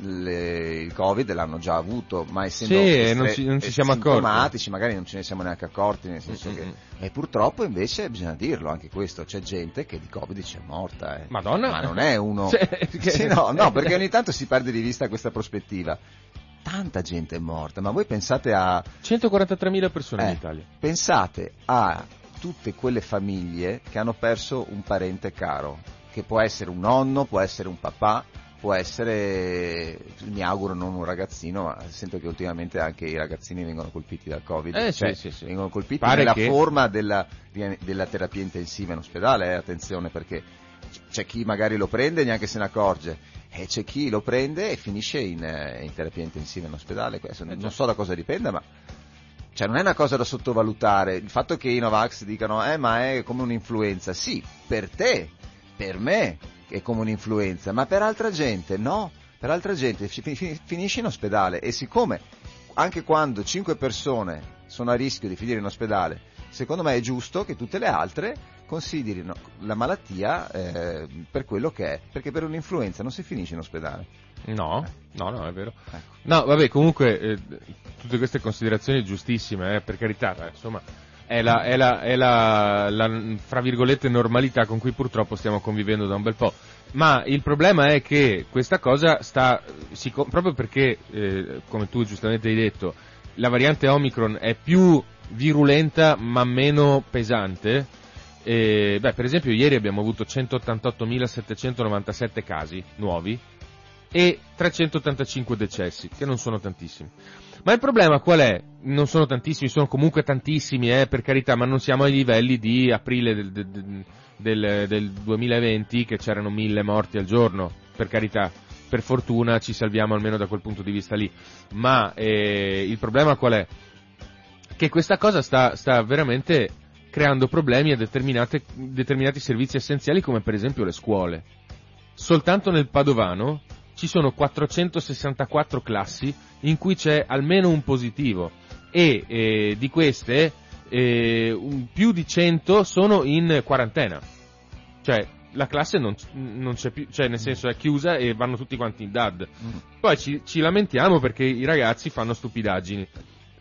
le- il Covid l'hanno già avuto, ma essendo Sì, non ci- non ci eh, siamo accorti. magari non ce ne siamo neanche accorti, nel senso Mm, che... E purtroppo invece bisogna dirlo anche questo, c'è gente che di Covid ci è morta. eh. Madonna. Ma non è uno... Cioè, che- Sì, no, no, perché ogni tanto si perde di vista questa prospettiva. Tanta gente è morta, ma voi pensate a... 143.000 persone in Eh, Italia. Pensate a tutte quelle famiglie che hanno perso un parente caro, che può essere un nonno, può essere un papà, può essere, mi auguro non un ragazzino, ma sento che ultimamente anche i ragazzini vengono colpiti dal Covid, Eh, cioè, sì, sì, sì. vengono colpiti Pare nella che- forma della, della terapia intensiva in ospedale, eh, attenzione perché c'è chi magari lo prende e neanche se ne accorge, e c'è chi lo prende e finisce in, eh, in terapia intensiva in ospedale, Questo non so da cosa dipenda, ma cioè non è una cosa da sottovalutare. Il fatto che i Novax dicano, eh ma è come un'influenza, sì, per te, per me è come un'influenza, ma per altra gente no, per altra gente fi- fi- finisce in ospedale e siccome anche quando 5 persone sono a rischio di finire in ospedale, secondo me è giusto che tutte le altre considerino la malattia eh, per quello che è, perché per un'influenza non si finisce in ospedale. No, no, no, è vero. Ecco. No, vabbè, comunque eh, tutte queste considerazioni giustissime, eh, per carità, insomma, è la, è la, è la, la, fra virgolette, normalità con cui purtroppo stiamo convivendo da un bel po'. Ma il problema è che questa cosa sta, si proprio perché, eh, come tu giustamente hai detto, la variante Omicron è più virulenta ma meno pesante. eh, beh, per esempio, ieri abbiamo avuto 188.797 casi nuovi e 385 decessi, che non sono tantissimi. Ma il problema qual è? Non sono tantissimi, sono comunque tantissimi, eh, per carità, ma non siamo ai livelli di aprile del, del- del- del 2020 che c'erano mille morti al giorno, per carità. Per fortuna ci salviamo almeno da quel punto di vista lì. Ma eh, il problema qual è? Che questa cosa sta, sta veramente creando problemi a determinati servizi essenziali come per esempio le scuole. Soltanto nel Padovano ci sono 464 classi in cui c'è almeno un positivo e eh, di queste eh, un- più di 100 sono in quarantena. Cioè la classe non, non c'è più, cioè nel senso è chiusa e vanno tutti quanti in DAD. Poi ci, ci lamentiamo perché i ragazzi fanno stupidaggini.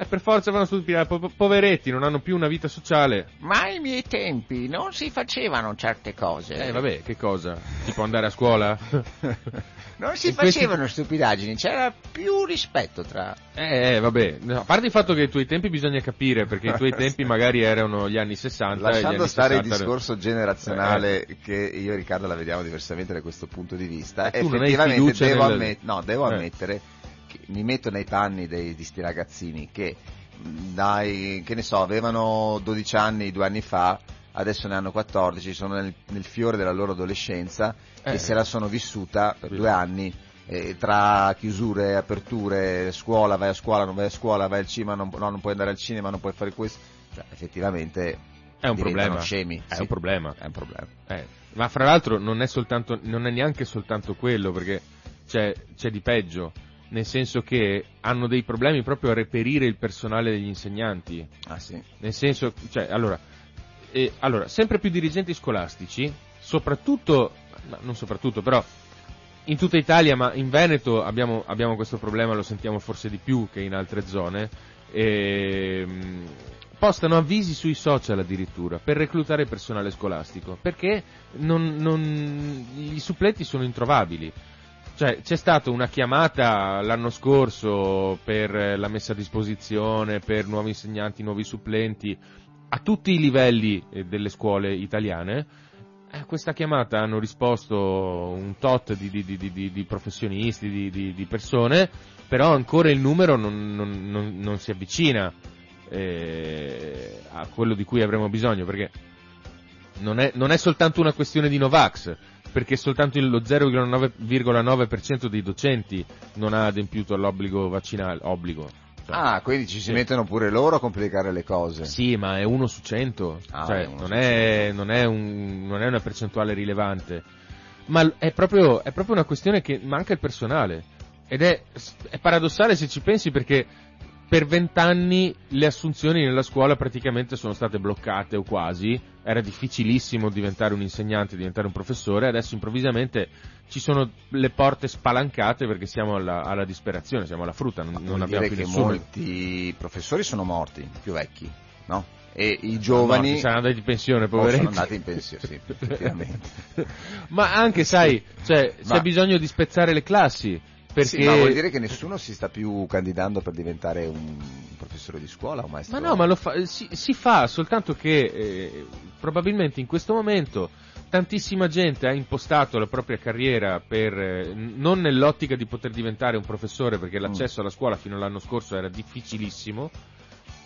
E per forza fanno stupidaggini, po- poveretti, non hanno più una vita sociale. Ma ai miei tempi non si facevano certe cose. Eh vabbè, che cosa? Tipo andare a scuola? Non si in questi- facevano stupidaggini, c'era più rispetto tra... Eh, eh, vabbè, No, a parte il fatto che ai tuoi tempi bisogna capire, perché i tuoi tempi magari erano gli anni 60 e gli Lasciando anni stare il 60 discorso generazionale che io e Riccardo la vediamo diversamente da questo punto di vista, Eh, effettivamente devo, nel- ammet- no, devo Eh. ammettere mi metto nei panni dei, di sti ragazzini che dai, che ne so, avevano 12 anni due anni fa, adesso ne hanno 14, sono nel, nel fiore della loro adolescenza Eh. e se la sono vissuta per due anni eh, tra chiusure aperture, scuola, vai a scuola, non vai a scuola, vai al cinema, non, no, non puoi andare al cinema, non puoi fare questo, cioè, effettivamente È un problema. scemi. È sì. un problema. È un problema. Eh, ma fra l'altro non è soltanto, non è neanche soltanto quello, perché c'è, c'è di peggio, nel senso che hanno dei problemi proprio a reperire il personale degli insegnanti. Ah sì. Nel senso, cioè, allora, eh, allora, sempre più dirigenti scolastici, soprattutto, ma non soprattutto, però in tutta Italia, ma in Veneto abbiamo, abbiamo questo problema, lo sentiamo forse di più che in altre zone, ehm, postano avvisi sui social addirittura per reclutare personale scolastico, perché non- non- i suppletti sono introvabili. Cioè, c'è stata una chiamata l'anno scorso per eh, la messa a disposizione, per nuovi insegnanti, nuovi supplenti, a tutti i livelli eh, delle scuole italiane. A questa chiamata hanno risposto un tot di, di- di- di- professionisti, di persone, però ancora il numero non, non- non- non si avvicina eh, a quello di cui avremo bisogno, perché non è, non è soltanto una questione di Novax, perché soltanto lo 0,9% dei docenti non ha adempiuto all'obbligo vaccinale. Obbligo. Cioè, Ah, quindi ci si Sì. mettono pure loro a complicare le cose. Sì, ma è uno su 100, Ah, cioè non, su è, non, è un- non è una percentuale rilevante, ma è proprio, è proprio una questione che manca il personale. Ed è, è paradossale se ci pensi perché per vent'anni le assunzioni nella scuola praticamente sono state bloccate o quasi, era difficilissimo diventare un insegnante, diventare un professore, adesso improvvisamente ci sono le porte spalancate perché siamo alla, alla disperazione, siamo alla frutta, non, non abbiamo più che nessuno. molti professori sono morti, più vecchi, no? E i No, giovani si saranno andati in pensione, oh, poveretti. sono andati in pensione, sì, effettivamente. Ma anche, sai, cioè, Ma- c'è bisogno di spezzare le classi. Perché... Sì, ma vuol dire che nessuno si sta più candidando per diventare un professore di scuola o maestro? Ma no, ma lo fa, si, si fa, soltanto che eh, probabilmente in questo momento tantissima gente ha impostato la propria carriera per, eh, non nell'ottica di poter diventare un professore, perché Mm. l'accesso alla scuola fino all'anno scorso era difficilissimo,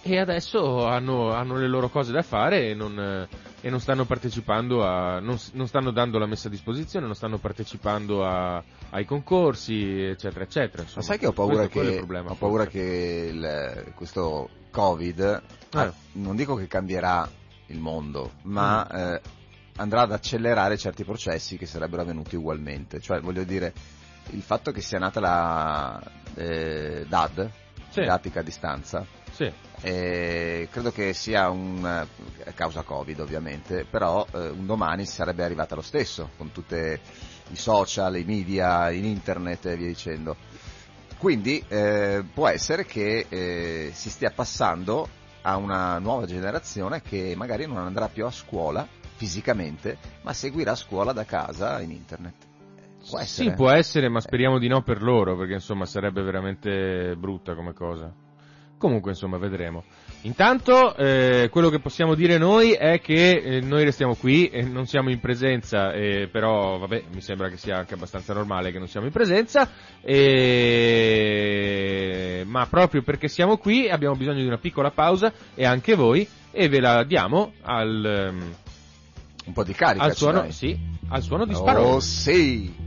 e adesso hanno, hanno le loro cose da fare e non, e non stanno partecipando a, non, non stanno dando la messa a disposizione, non stanno partecipando a- ai concorsi, eccetera, eccetera. Ma insomma. sai che ho paura Questo- che, problema, ho paura che il- questo Covid, ah, Eh. non dico che cambierà il mondo, ma Mm. eh, andrà ad accelerare certi processi che sarebbero avvenuti ugualmente. Cioè, voglio dire, il fatto che sia nata la eh, DAD, Sì. didattica a distanza, Sì. Eh, credo che sia un, a causa Covid ovviamente, però eh, un domani sarebbe arrivata lo stesso, con tutti i social, i media, in internet e via dicendo. Quindi eh, può essere che eh, si stia passando a una nuova generazione che magari non andrà più a scuola fisicamente, ma seguirà scuola da casa in internet. Può essere. Sì, può essere, ma speriamo di no per loro, perché insomma sarebbe veramente brutta come cosa. Comunque, insomma, vedremo. Intanto, eh, quello che possiamo dire noi è che eh, noi restiamo qui, e non siamo in presenza, eh, però vabbè, mi sembra che sia anche abbastanza normale che non siamo in presenza, ma proprio perché siamo qui abbiamo bisogno di una piccola pausa, e anche voi, e ve la diamo al, ehm, Un po' di carica. al suono, sì, al suono di Sparrow. Oh sì!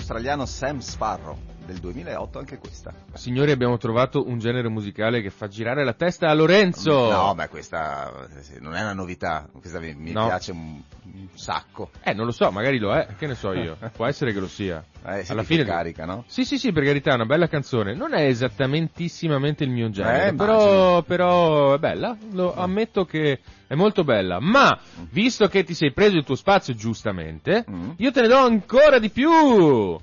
Gold dell'australiano Sam Sparrow del 2008 anche questa. Signori, abbiamo trovato un genere musicale che fa girare la testa a Lorenzo. No, beh, questa eh, non è una novità, questa mi, mi No. piace un, un sacco. Eh, non lo so, magari lo è, che ne so io. Può essere che lo sia. Eh, Alla fine carica, no? Sì, sì, sì, per carità, è una bella canzone. Non è esattamentissimamente il mio genere, Eh, però, però è bella. Lo ammetto che è molto bella. Ma, visto che ti sei preso il tuo spazio giustamente, Mm. io te ne do ancora di più.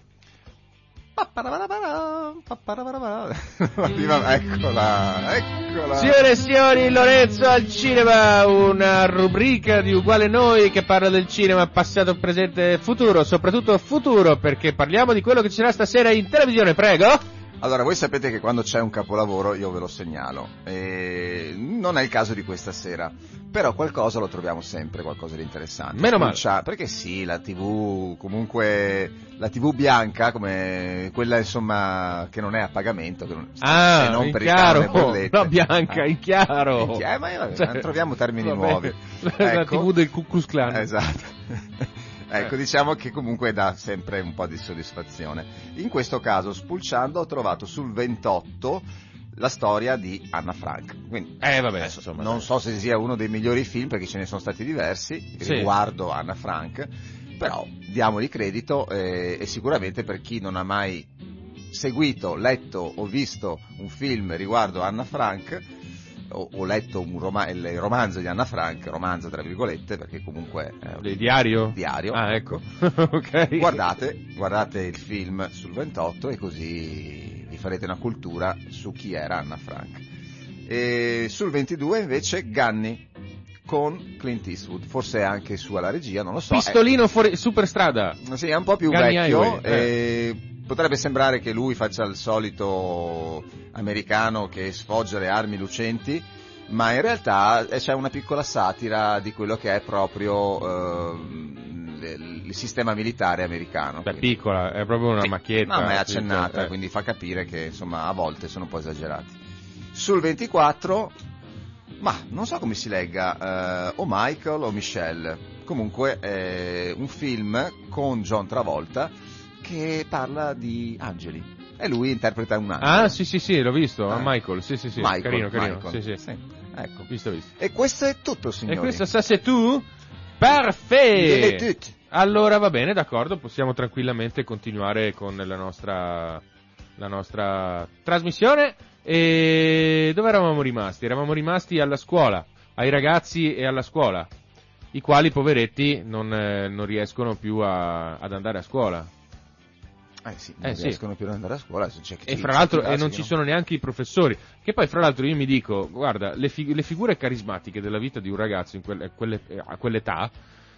Eccola, eccola. Signore e signori, Lorenzo al cinema, una rubrica di Uguale Noi che parla del cinema passato, presente e futuro, soprattutto futuro, perché parliamo di quello che ci sarà stasera in televisione, prego. Allora, voi sapete che quando c'è un capolavoro io ve lo segnalo. E non è il caso di questa sera. Però qualcosa lo troviamo sempre, qualcosa di interessante. Meno male. Perché sì, la TV, comunque, la TV bianca, come quella insomma, che non è a pagamento, che non, Ah, se non per i chiaro, canoni e bollette. no, bianca, in chiaro. In chiaro, ma io- Cioè, troviamo termini nuovi. La Ecco. TV del Ku Klux Klan. Esatto. ecco, diciamo che comunque dà sempre un po' di soddisfazione. In questo caso, spulciando, ho trovato sul 28 la storia di Anna Frank. Quindi, Eh, vabbè, adesso, insomma, non so se sia uno dei migliori film, perché ce ne sono stati diversi, Sì. riguardo Anna Frank, però diamogli credito eh, e sicuramente per chi non ha mai seguito, letto o visto un film riguardo Anna Frank, o, o letto un roma- il romanzo di Anna Frank, romanzo tra virgolette, perché comunque è un Il diario? diario, Ah, ecco. ok. guardate, guardate il film sul 28 e così vi farete una cultura su chi era Anna Frank. E sul 22 invece Ganni con Clint Eastwood, forse anche su alla regia, non lo so. Pistolino fuori, superstrada. Eh, sì, è un po' più Ganni vecchio, Highway, eh. e potrebbe sembrare che lui faccia il solito americano che sfoggia le armi lucenti, ma in realtà eh, c'è una piccola satira di quello che è proprio ehm, il, sistema militare americano. Quindi- piccola, è proprio una sì. macchietta. No, ma è accennata, eh. quindi fa capire che insomma a volte sono un po' esagerati. Sul 24, ma non so come si legga, eh, o Michael o Michelle. Comunque è un film con John Travolta che parla di angeli. E lui interpreta un angelo. Ah, sì, sì, sì, l'ho visto, Eh. Michael, sì, sì, sì, Michael, carino, carino, Michael. sì, sì. Ecco. Visto, visto. E questo è tutto, signori. E questo sa se tu? Perfetto! Allora va bene, d'accordo, possiamo tranquillamente continuare con la nostra, la nostra trasmissione. E dove eravamo rimasti? Eravamo rimasti alla scuola, ai ragazzi e alla scuola, i quali poveretti non, eh, non riescono più a- ad andare a scuola. Eh sì, non Eh sì. riescono più ad andare a scuola. chi- E fra l'altro e non ci no. sono neanche i professori. Che poi fra l'altro io mi dico, guarda, le, fi- le figure carismatiche della vita di un ragazzo in quelle- quelle- a quell'età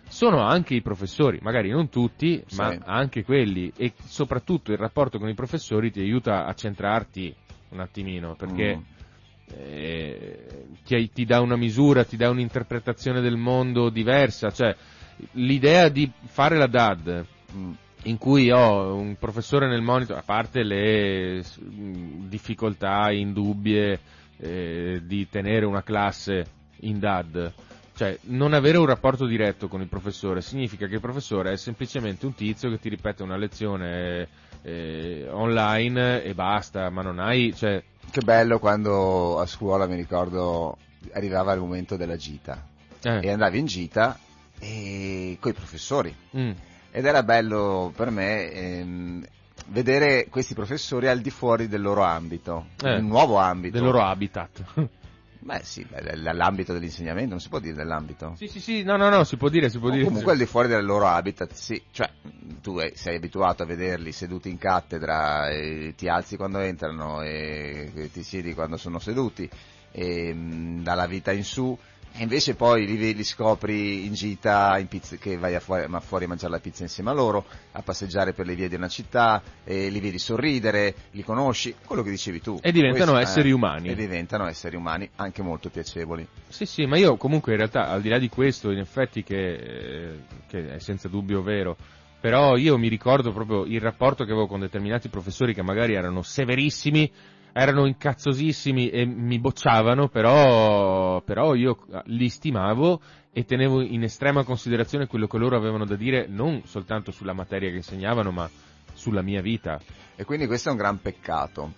sono anche i professori, magari non tutti, Sì. ma anche quelli. E soprattutto il rapporto con i professori ti aiuta a centrarti un attimino, perché Mm. eh, ti, ti dà una misura, ti dà un'interpretazione del mondo diversa. Cioè, l'idea di fare la DAD Mm. In cui ho un professore nel monitor, a parte le difficoltà indubbie eh, di tenere una classe in DAD, cioè non avere un rapporto diretto con il professore significa che il professore è semplicemente un tizio che ti ripete una lezione eh, online e basta, ma non hai, cioè, Che bello quando a scuola, mi ricordo, arrivava il momento della gita. eh, E andavi in gita e coi professori. mm, Ed era bello per me ehm, vedere questi professori al di fuori del loro ambito, Eh, un nuovo ambito. del loro habitat. Beh sì, l'ambito dell'insegnamento, non si può dire dell'ambito. sì, sì, sì, no, no, no, si può dire, si può O dire. comunque al di fuori del loro habitat, sì, cioè tu sei abituato a vederli seduti in cattedra, ti alzi quando entrano e ti siedi quando sono seduti, e, mh, dalla vita in su, e invece poi li, ve- li scopri in gita in pizza- che vai a fuori, ma fuori a mangiare la pizza insieme a loro, a passeggiare per le vie di una città, e li vedi sorridere, li conosci, quello che dicevi tu. E diventano Questo, esseri eh, umani. E diventano esseri umani anche molto piacevoli. Sì, sì, ma io comunque in realtà, al di là di questo, in effetti che, eh, che è senza dubbio vero, però io mi ricordo proprio il rapporto che avevo con determinati professori che magari erano severissimi, erano incazzosissimi e mi bocciavano, però, però io li stimavo e tenevo in estrema considerazione quello che loro avevano da dire, non soltanto sulla materia che insegnavano, ma sulla mia vita. E quindi questo è un gran peccato.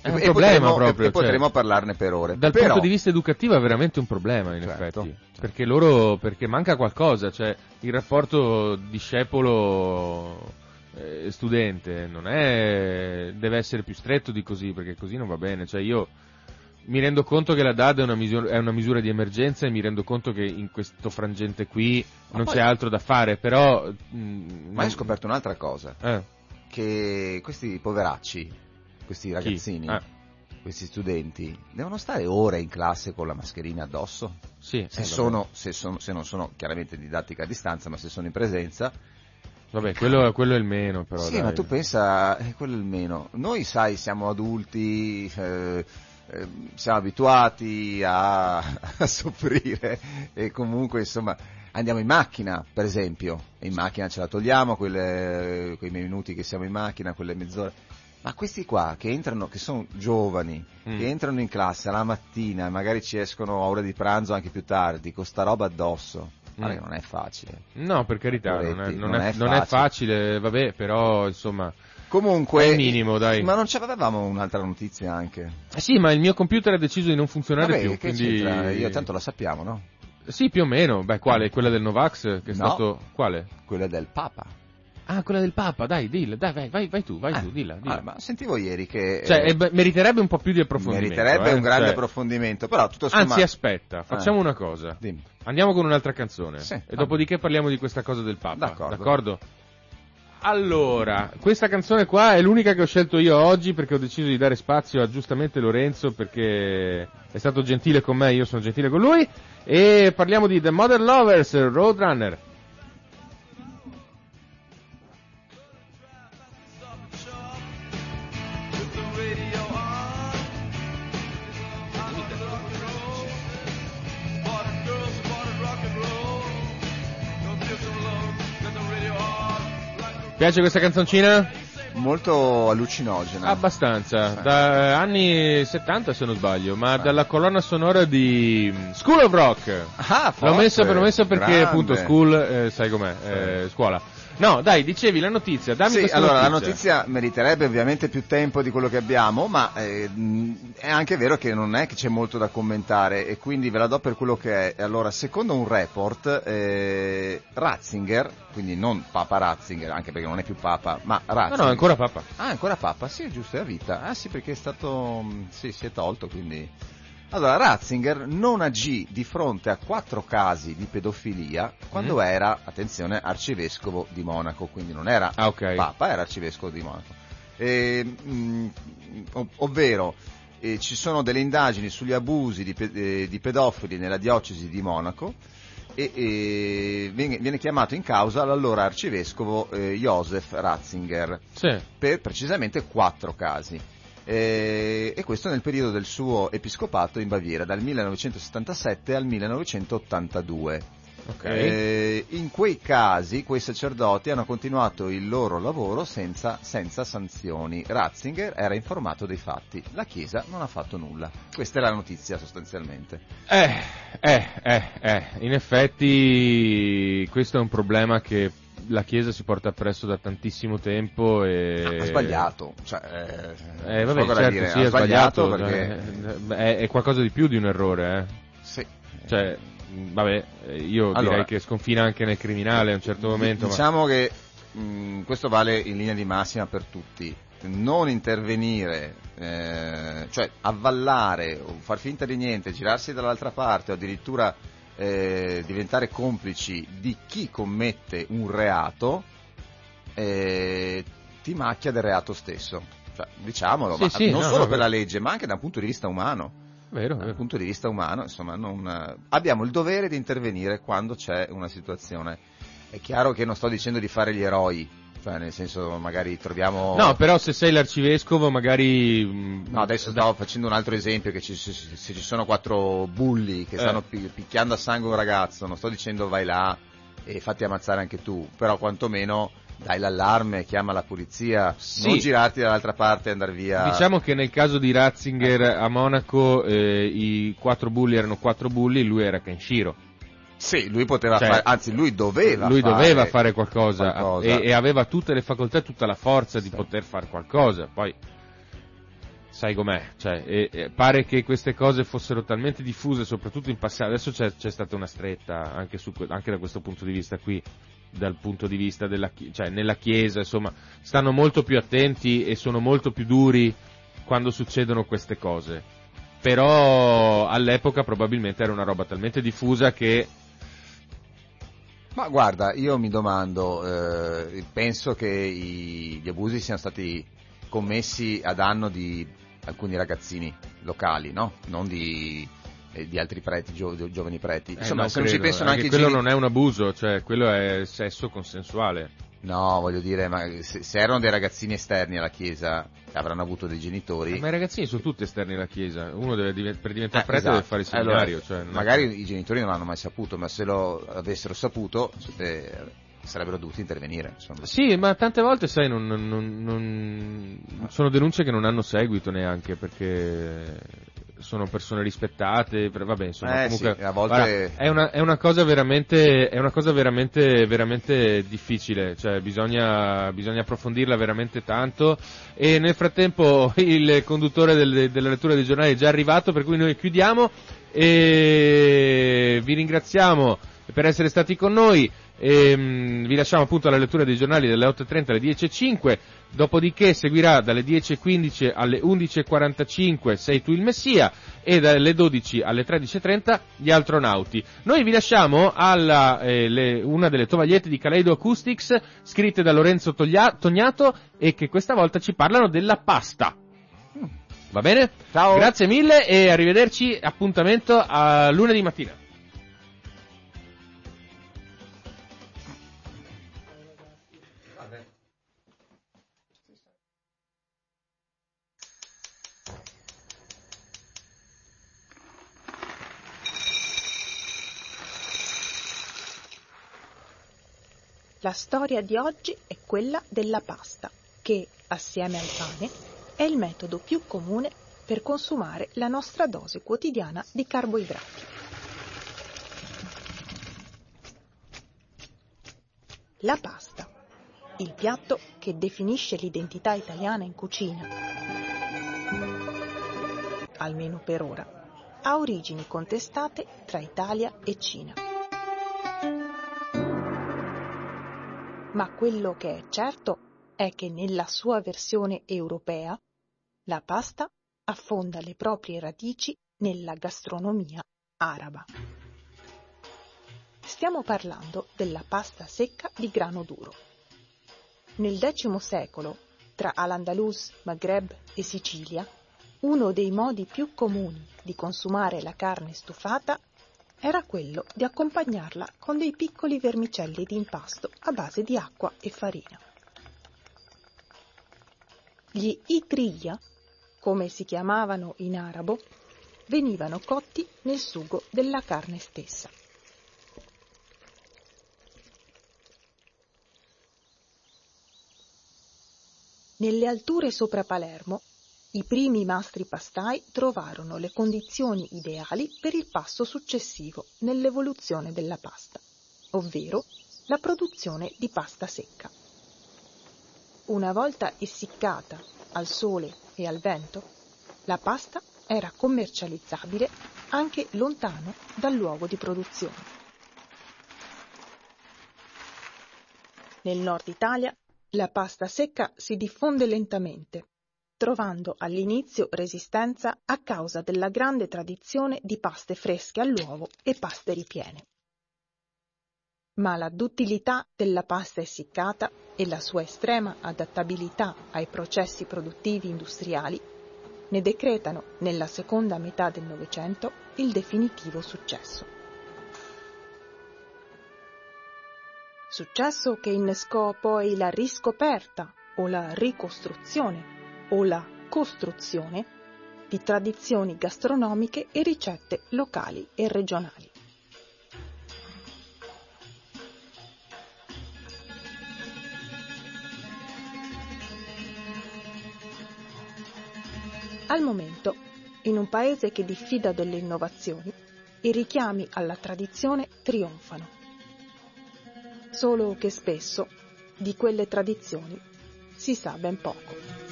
È un E problema potremo, proprio, e potremo cioè. parlarne per ore. Dal Però, punto di vista educativo è veramente un problema, in Certo, effetti. certo. Perché loro, perché manca qualcosa, cioè il rapporto discepolo eh, studente non è, deve essere più stretto di così, perché così non va bene. Cioè io mi rendo conto che la DAD è una, misura, è una misura di emergenza e mi rendo conto che in questo frangente qui Ma non poi- c'è altro da fare, però... mm, ma hai scoperto un'altra cosa, Eh, che questi poveracci, questi ragazzini, Ah, questi studenti, devono stare ore in classe con la mascherina addosso? sì, Se, eh, sono, se, sono- se non sono chiaramente didattica a distanza, ma se sono in presenza, Vabbè, quello, quello è il meno, però. Sì, dai. ma tu pensa, eh, quello è il meno. Noi, sai, siamo adulti, eh, eh, siamo abituati a, a soffrire e comunque, insomma, andiamo in macchina, per esempio, e in macchina ce la togliamo, quelle, quei minuti che siamo in macchina, quelle mezz'ore. Ma questi qua che entrano, che sono giovani, Mm. che entrano in classe la mattina e magari ci escono a ora di pranzo anche più tardi, con sta roba addosso, guarda Mm. non è facile. No, per carità, non è, non non è- è non è facile. vabbè, però, insomma... Comunque, È minimo, dai. Ma non c'avevamo un'altra notizia anche? Eh Sì, ma il mio computer ha deciso di non funzionare Vabbè, più, quindi... c'entra? Io tanto lo sappiamo, no? Sì, più o meno. Beh, quale? Quella del Novax? Che è No. stato... Quale? Quella del Papa. Ah, quella del Papa, dai, dilla, dai, vai, vai, vai tu, vai Ah, tu, dilla, dilla. ah, ma sentivo ieri che Cioè, eh, eh, beh, meriterebbe un po' più di approfondimento. meriterebbe eh, un grande cioè- approfondimento, però tutto sommato... Anzi, aspetta, facciamo una cosa. Dimmi. Andiamo con un'altra canzone. Sì, e va dopodiché parliamo di questa cosa del Papa. D'accordo. Allora, questa canzone qua è l'unica che ho scelto io oggi perché ho deciso di dare spazio a giustamente Lorenzo perché è stato gentile con me, io sono gentile con lui. E parliamo di The Mother Lovers, Roadrunner. Piace questa canzoncina? Molto allucinogena. Abbastanza, da anni 70 se non sbaglio, ma dalla colonna sonora di School of Rock. Ah, L'ho forte, messa, l'ho messa perché grande. appunto school, eh, sai com'è, eh, scuola. No, dai, dicevi la notizia, dammi Sì, allora la notizia. notizia meriterebbe ovviamente più tempo di quello che abbiamo, ma eh, è anche vero che non è che c'è molto da commentare e quindi ve la do per quello che è. Allora, secondo un report, eh, Ratzinger, quindi non Papa Ratzinger, anche perché non è più Papa, ma No, Ratzinger. no, ancora papà. Ah, ancora Papa? Sì, è giusto, è a vita. Ah sì, perché è stato... mh, sì, si è tolto, quindi... Allora, Ratzinger non agì di fronte a quattro casi di pedofilia quando Mm. era, attenzione, arcivescovo di Monaco, quindi non era Ah, ok. Papa, era arcivescovo di Monaco. E, mh, ov- ovvero, eh, ci sono delle indagini sugli abusi di, pe- eh, di pedofili nella diocesi di Monaco e, e viene, viene chiamato in causa l'allora arcivescovo eh, Josef Ratzinger Sì. per precisamente quattro casi. Eh, e questo nel periodo del suo episcopato in Baviera, dal 1977 al 1982. Ok. Eh, in quei casi quei sacerdoti hanno continuato il loro lavoro senza, senza sanzioni. Ratzinger era informato dei fatti, la Chiesa non ha fatto nulla. Questa è la notizia sostanzialmente. Eh, eh, eh, eh, in effetti questo è un problema che la Chiesa si porta appresso da tantissimo tempo e... Ha sbagliato, cioè, eh, Eh, vabbè, certo, dire. sì, ha è sbagliato, perché... eh, è, è qualcosa di più di un errore, eh. Sì. Cioè, vabbè, io Allora, direi che sconfina anche nel criminale a un certo momento, ma... Diciamo che mh, questo vale in linea di massima per tutti. Non intervenire, eh, cioè avvallare o far finta di niente, girarsi dall'altra parte o addirittura eh, diventare complici di chi commette un reato, eh, ti macchia del reato stesso. Cioè, diciamolo, Sì, ma sì, non no, solo no, per vero. la legge, ma anche da un punto di vista umano Vero, dal vero. punto di vista umano, insomma, non, eh, abbiamo il dovere di intervenire quando c'è una situazione. È chiaro che non sto dicendo di fare gli eroi, cioè nel senso magari troviamo... No, però se sei l'arcivescovo magari... mh, No, adesso stavo facendo un altro esempio, che ci- se, se ci sono quattro bulli che Eh. stanno pi- picchiando a sangue un ragazzo, non sto dicendo vai là e fatti ammazzare anche tu, però quantomeno dai l'allarme, chiama la polizia, Sì. non girarti dall'altra parte e andare via. Diciamo che nel caso di Ratzinger a Monaco eh, i quattro bulli erano quattro bulli, lui era Kenshiro. Sì, lui poteva Cioè, fare, anzi lui doveva lui fare doveva fare qualcosa, qualcosa. E, e aveva tutte le facoltà e tutta la forza di Sì. poter fare qualcosa. Poi sai com'è, cioè, e- e pare che queste cose fossero talmente diffuse, soprattutto in passato. Adesso c'è, c'è stata una stretta anche, su anche da questo punto di vista qui, dal punto di vista della cioè nella chiesa, insomma, stanno molto più attenti e sono molto più duri quando succedono queste cose. Però all'epoca probabilmente era una roba talmente diffusa che Ma guarda, io mi domando, eh, penso che i- gli abusi siano stati commessi a danno di alcuni ragazzini locali, no? Non di, eh, di altri preti, gio- gio- giovani preti. Eh, Insomma, non se non ci credo, pensano anche quello geni- non è un abuso, cioè quello è sesso consensuale. No, voglio dire, ma se, se erano dei ragazzini esterni alla chiesa, avranno avuto dei genitori. Ma i ragazzini sono tutti esterni alla chiesa. Uno deve div- per diventare Eh, prete esatto. deve fare il Allora, seminario. cioè, non è magari i genitori non l'hanno mai saputo, ma se lo avessero saputo eh, sarebbero dovuti intervenire. Insomma. Sì, ma tante volte, sai, non- non- non- sono denunce che non hanno seguito neanche perché sono persone rispettate. Vabbè, insomma, Eh, comunque sì, a volte- guarda, è, una, è una cosa veramente, è una cosa veramente, veramente difficile. Cioè, bisogna, bisogna approfondirla veramente tanto. E nel frattempo il conduttore del- della lettura dei giornali è già arrivato, per cui noi chiudiamo e vi ringraziamo per essere stati con noi. Ehm, vi lasciamo appunto alla lettura dei giornali dalle 8.30 alle 10.05, dopodiché seguirà dalle 10.15 alle 11.45 Sei tu il Messia e dalle 12 alle 13.30 gli astronauti. Noi vi lasciamo alla eh, le- una delle tovagliette di Kaleido Acoustics scritte da Lorenzo Toglia- Tognato e che questa volta ci parlano della pasta. Va bene? Ciao. Grazie mille e arrivederci. Appuntamento a lunedì mattina. La storia di oggi è quella della pasta, che, assieme al pane, è il metodo più comune per consumare la nostra dose quotidiana di carboidrati. La pasta, il piatto che definisce l'identità italiana in cucina, almeno per ora, ha origini contestate tra Italia e Cina. Ma quello che è certo è che nella sua versione europea la pasta affonda le proprie radici nella gastronomia araba. Stiamo parlando della pasta secca di grano duro. Nel X secolo, tra Al-Andalus, Maghreb e Sicilia, uno dei modi più comuni di consumare la carne stufata era quello di accompagnarla con dei piccoli vermicelli di impasto a base di acqua e farina. Gli itriyya, come si chiamavano in arabo, venivano cotti nel sugo della carne stessa. Nelle alture sopra Palermo, i primi mastri pastai trovarono le condizioni ideali per il passo successivo nell'evoluzione della pasta, ovvero la produzione di pasta secca. Una volta essiccata al sole e al vento, la pasta era commercializzabile anche lontano dal luogo di produzione. Nel nord Italia la pasta secca si diffonde lentamente, trovando all'inizio resistenza a causa della grande tradizione di paste fresche all'uovo e paste ripiene. Ma la duttilità della pasta essiccata e la sua estrema adattabilità ai processi produttivi industriali ne decretano nella seconda metà del Novecento il definitivo successo. Successo che innescò poi la riscoperta o la ricostruzione o la costruzione di tradizioni gastronomiche e ricette locali e regionali. Al momento, in un paese che diffida delle innovazioni, i richiami alla tradizione trionfano. Solo che spesso di quelle tradizioni si sa ben poco.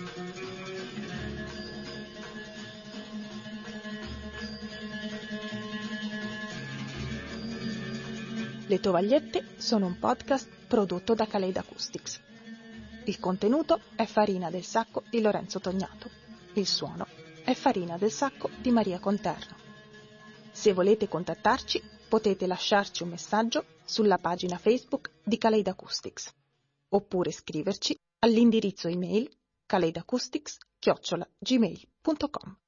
Le tovagliette sono un podcast prodotto da Kaleid Acoustics. Il contenuto è Farina del Sacco di Lorenzo Tognato. Il suono è Farina del Sacco di Maria Conterno. Se volete contattarci, potete lasciarci un messaggio sulla pagina Facebook di Kaleid Acoustics oppure scriverci all'indirizzo email kaleidaacoustics-gmail.com.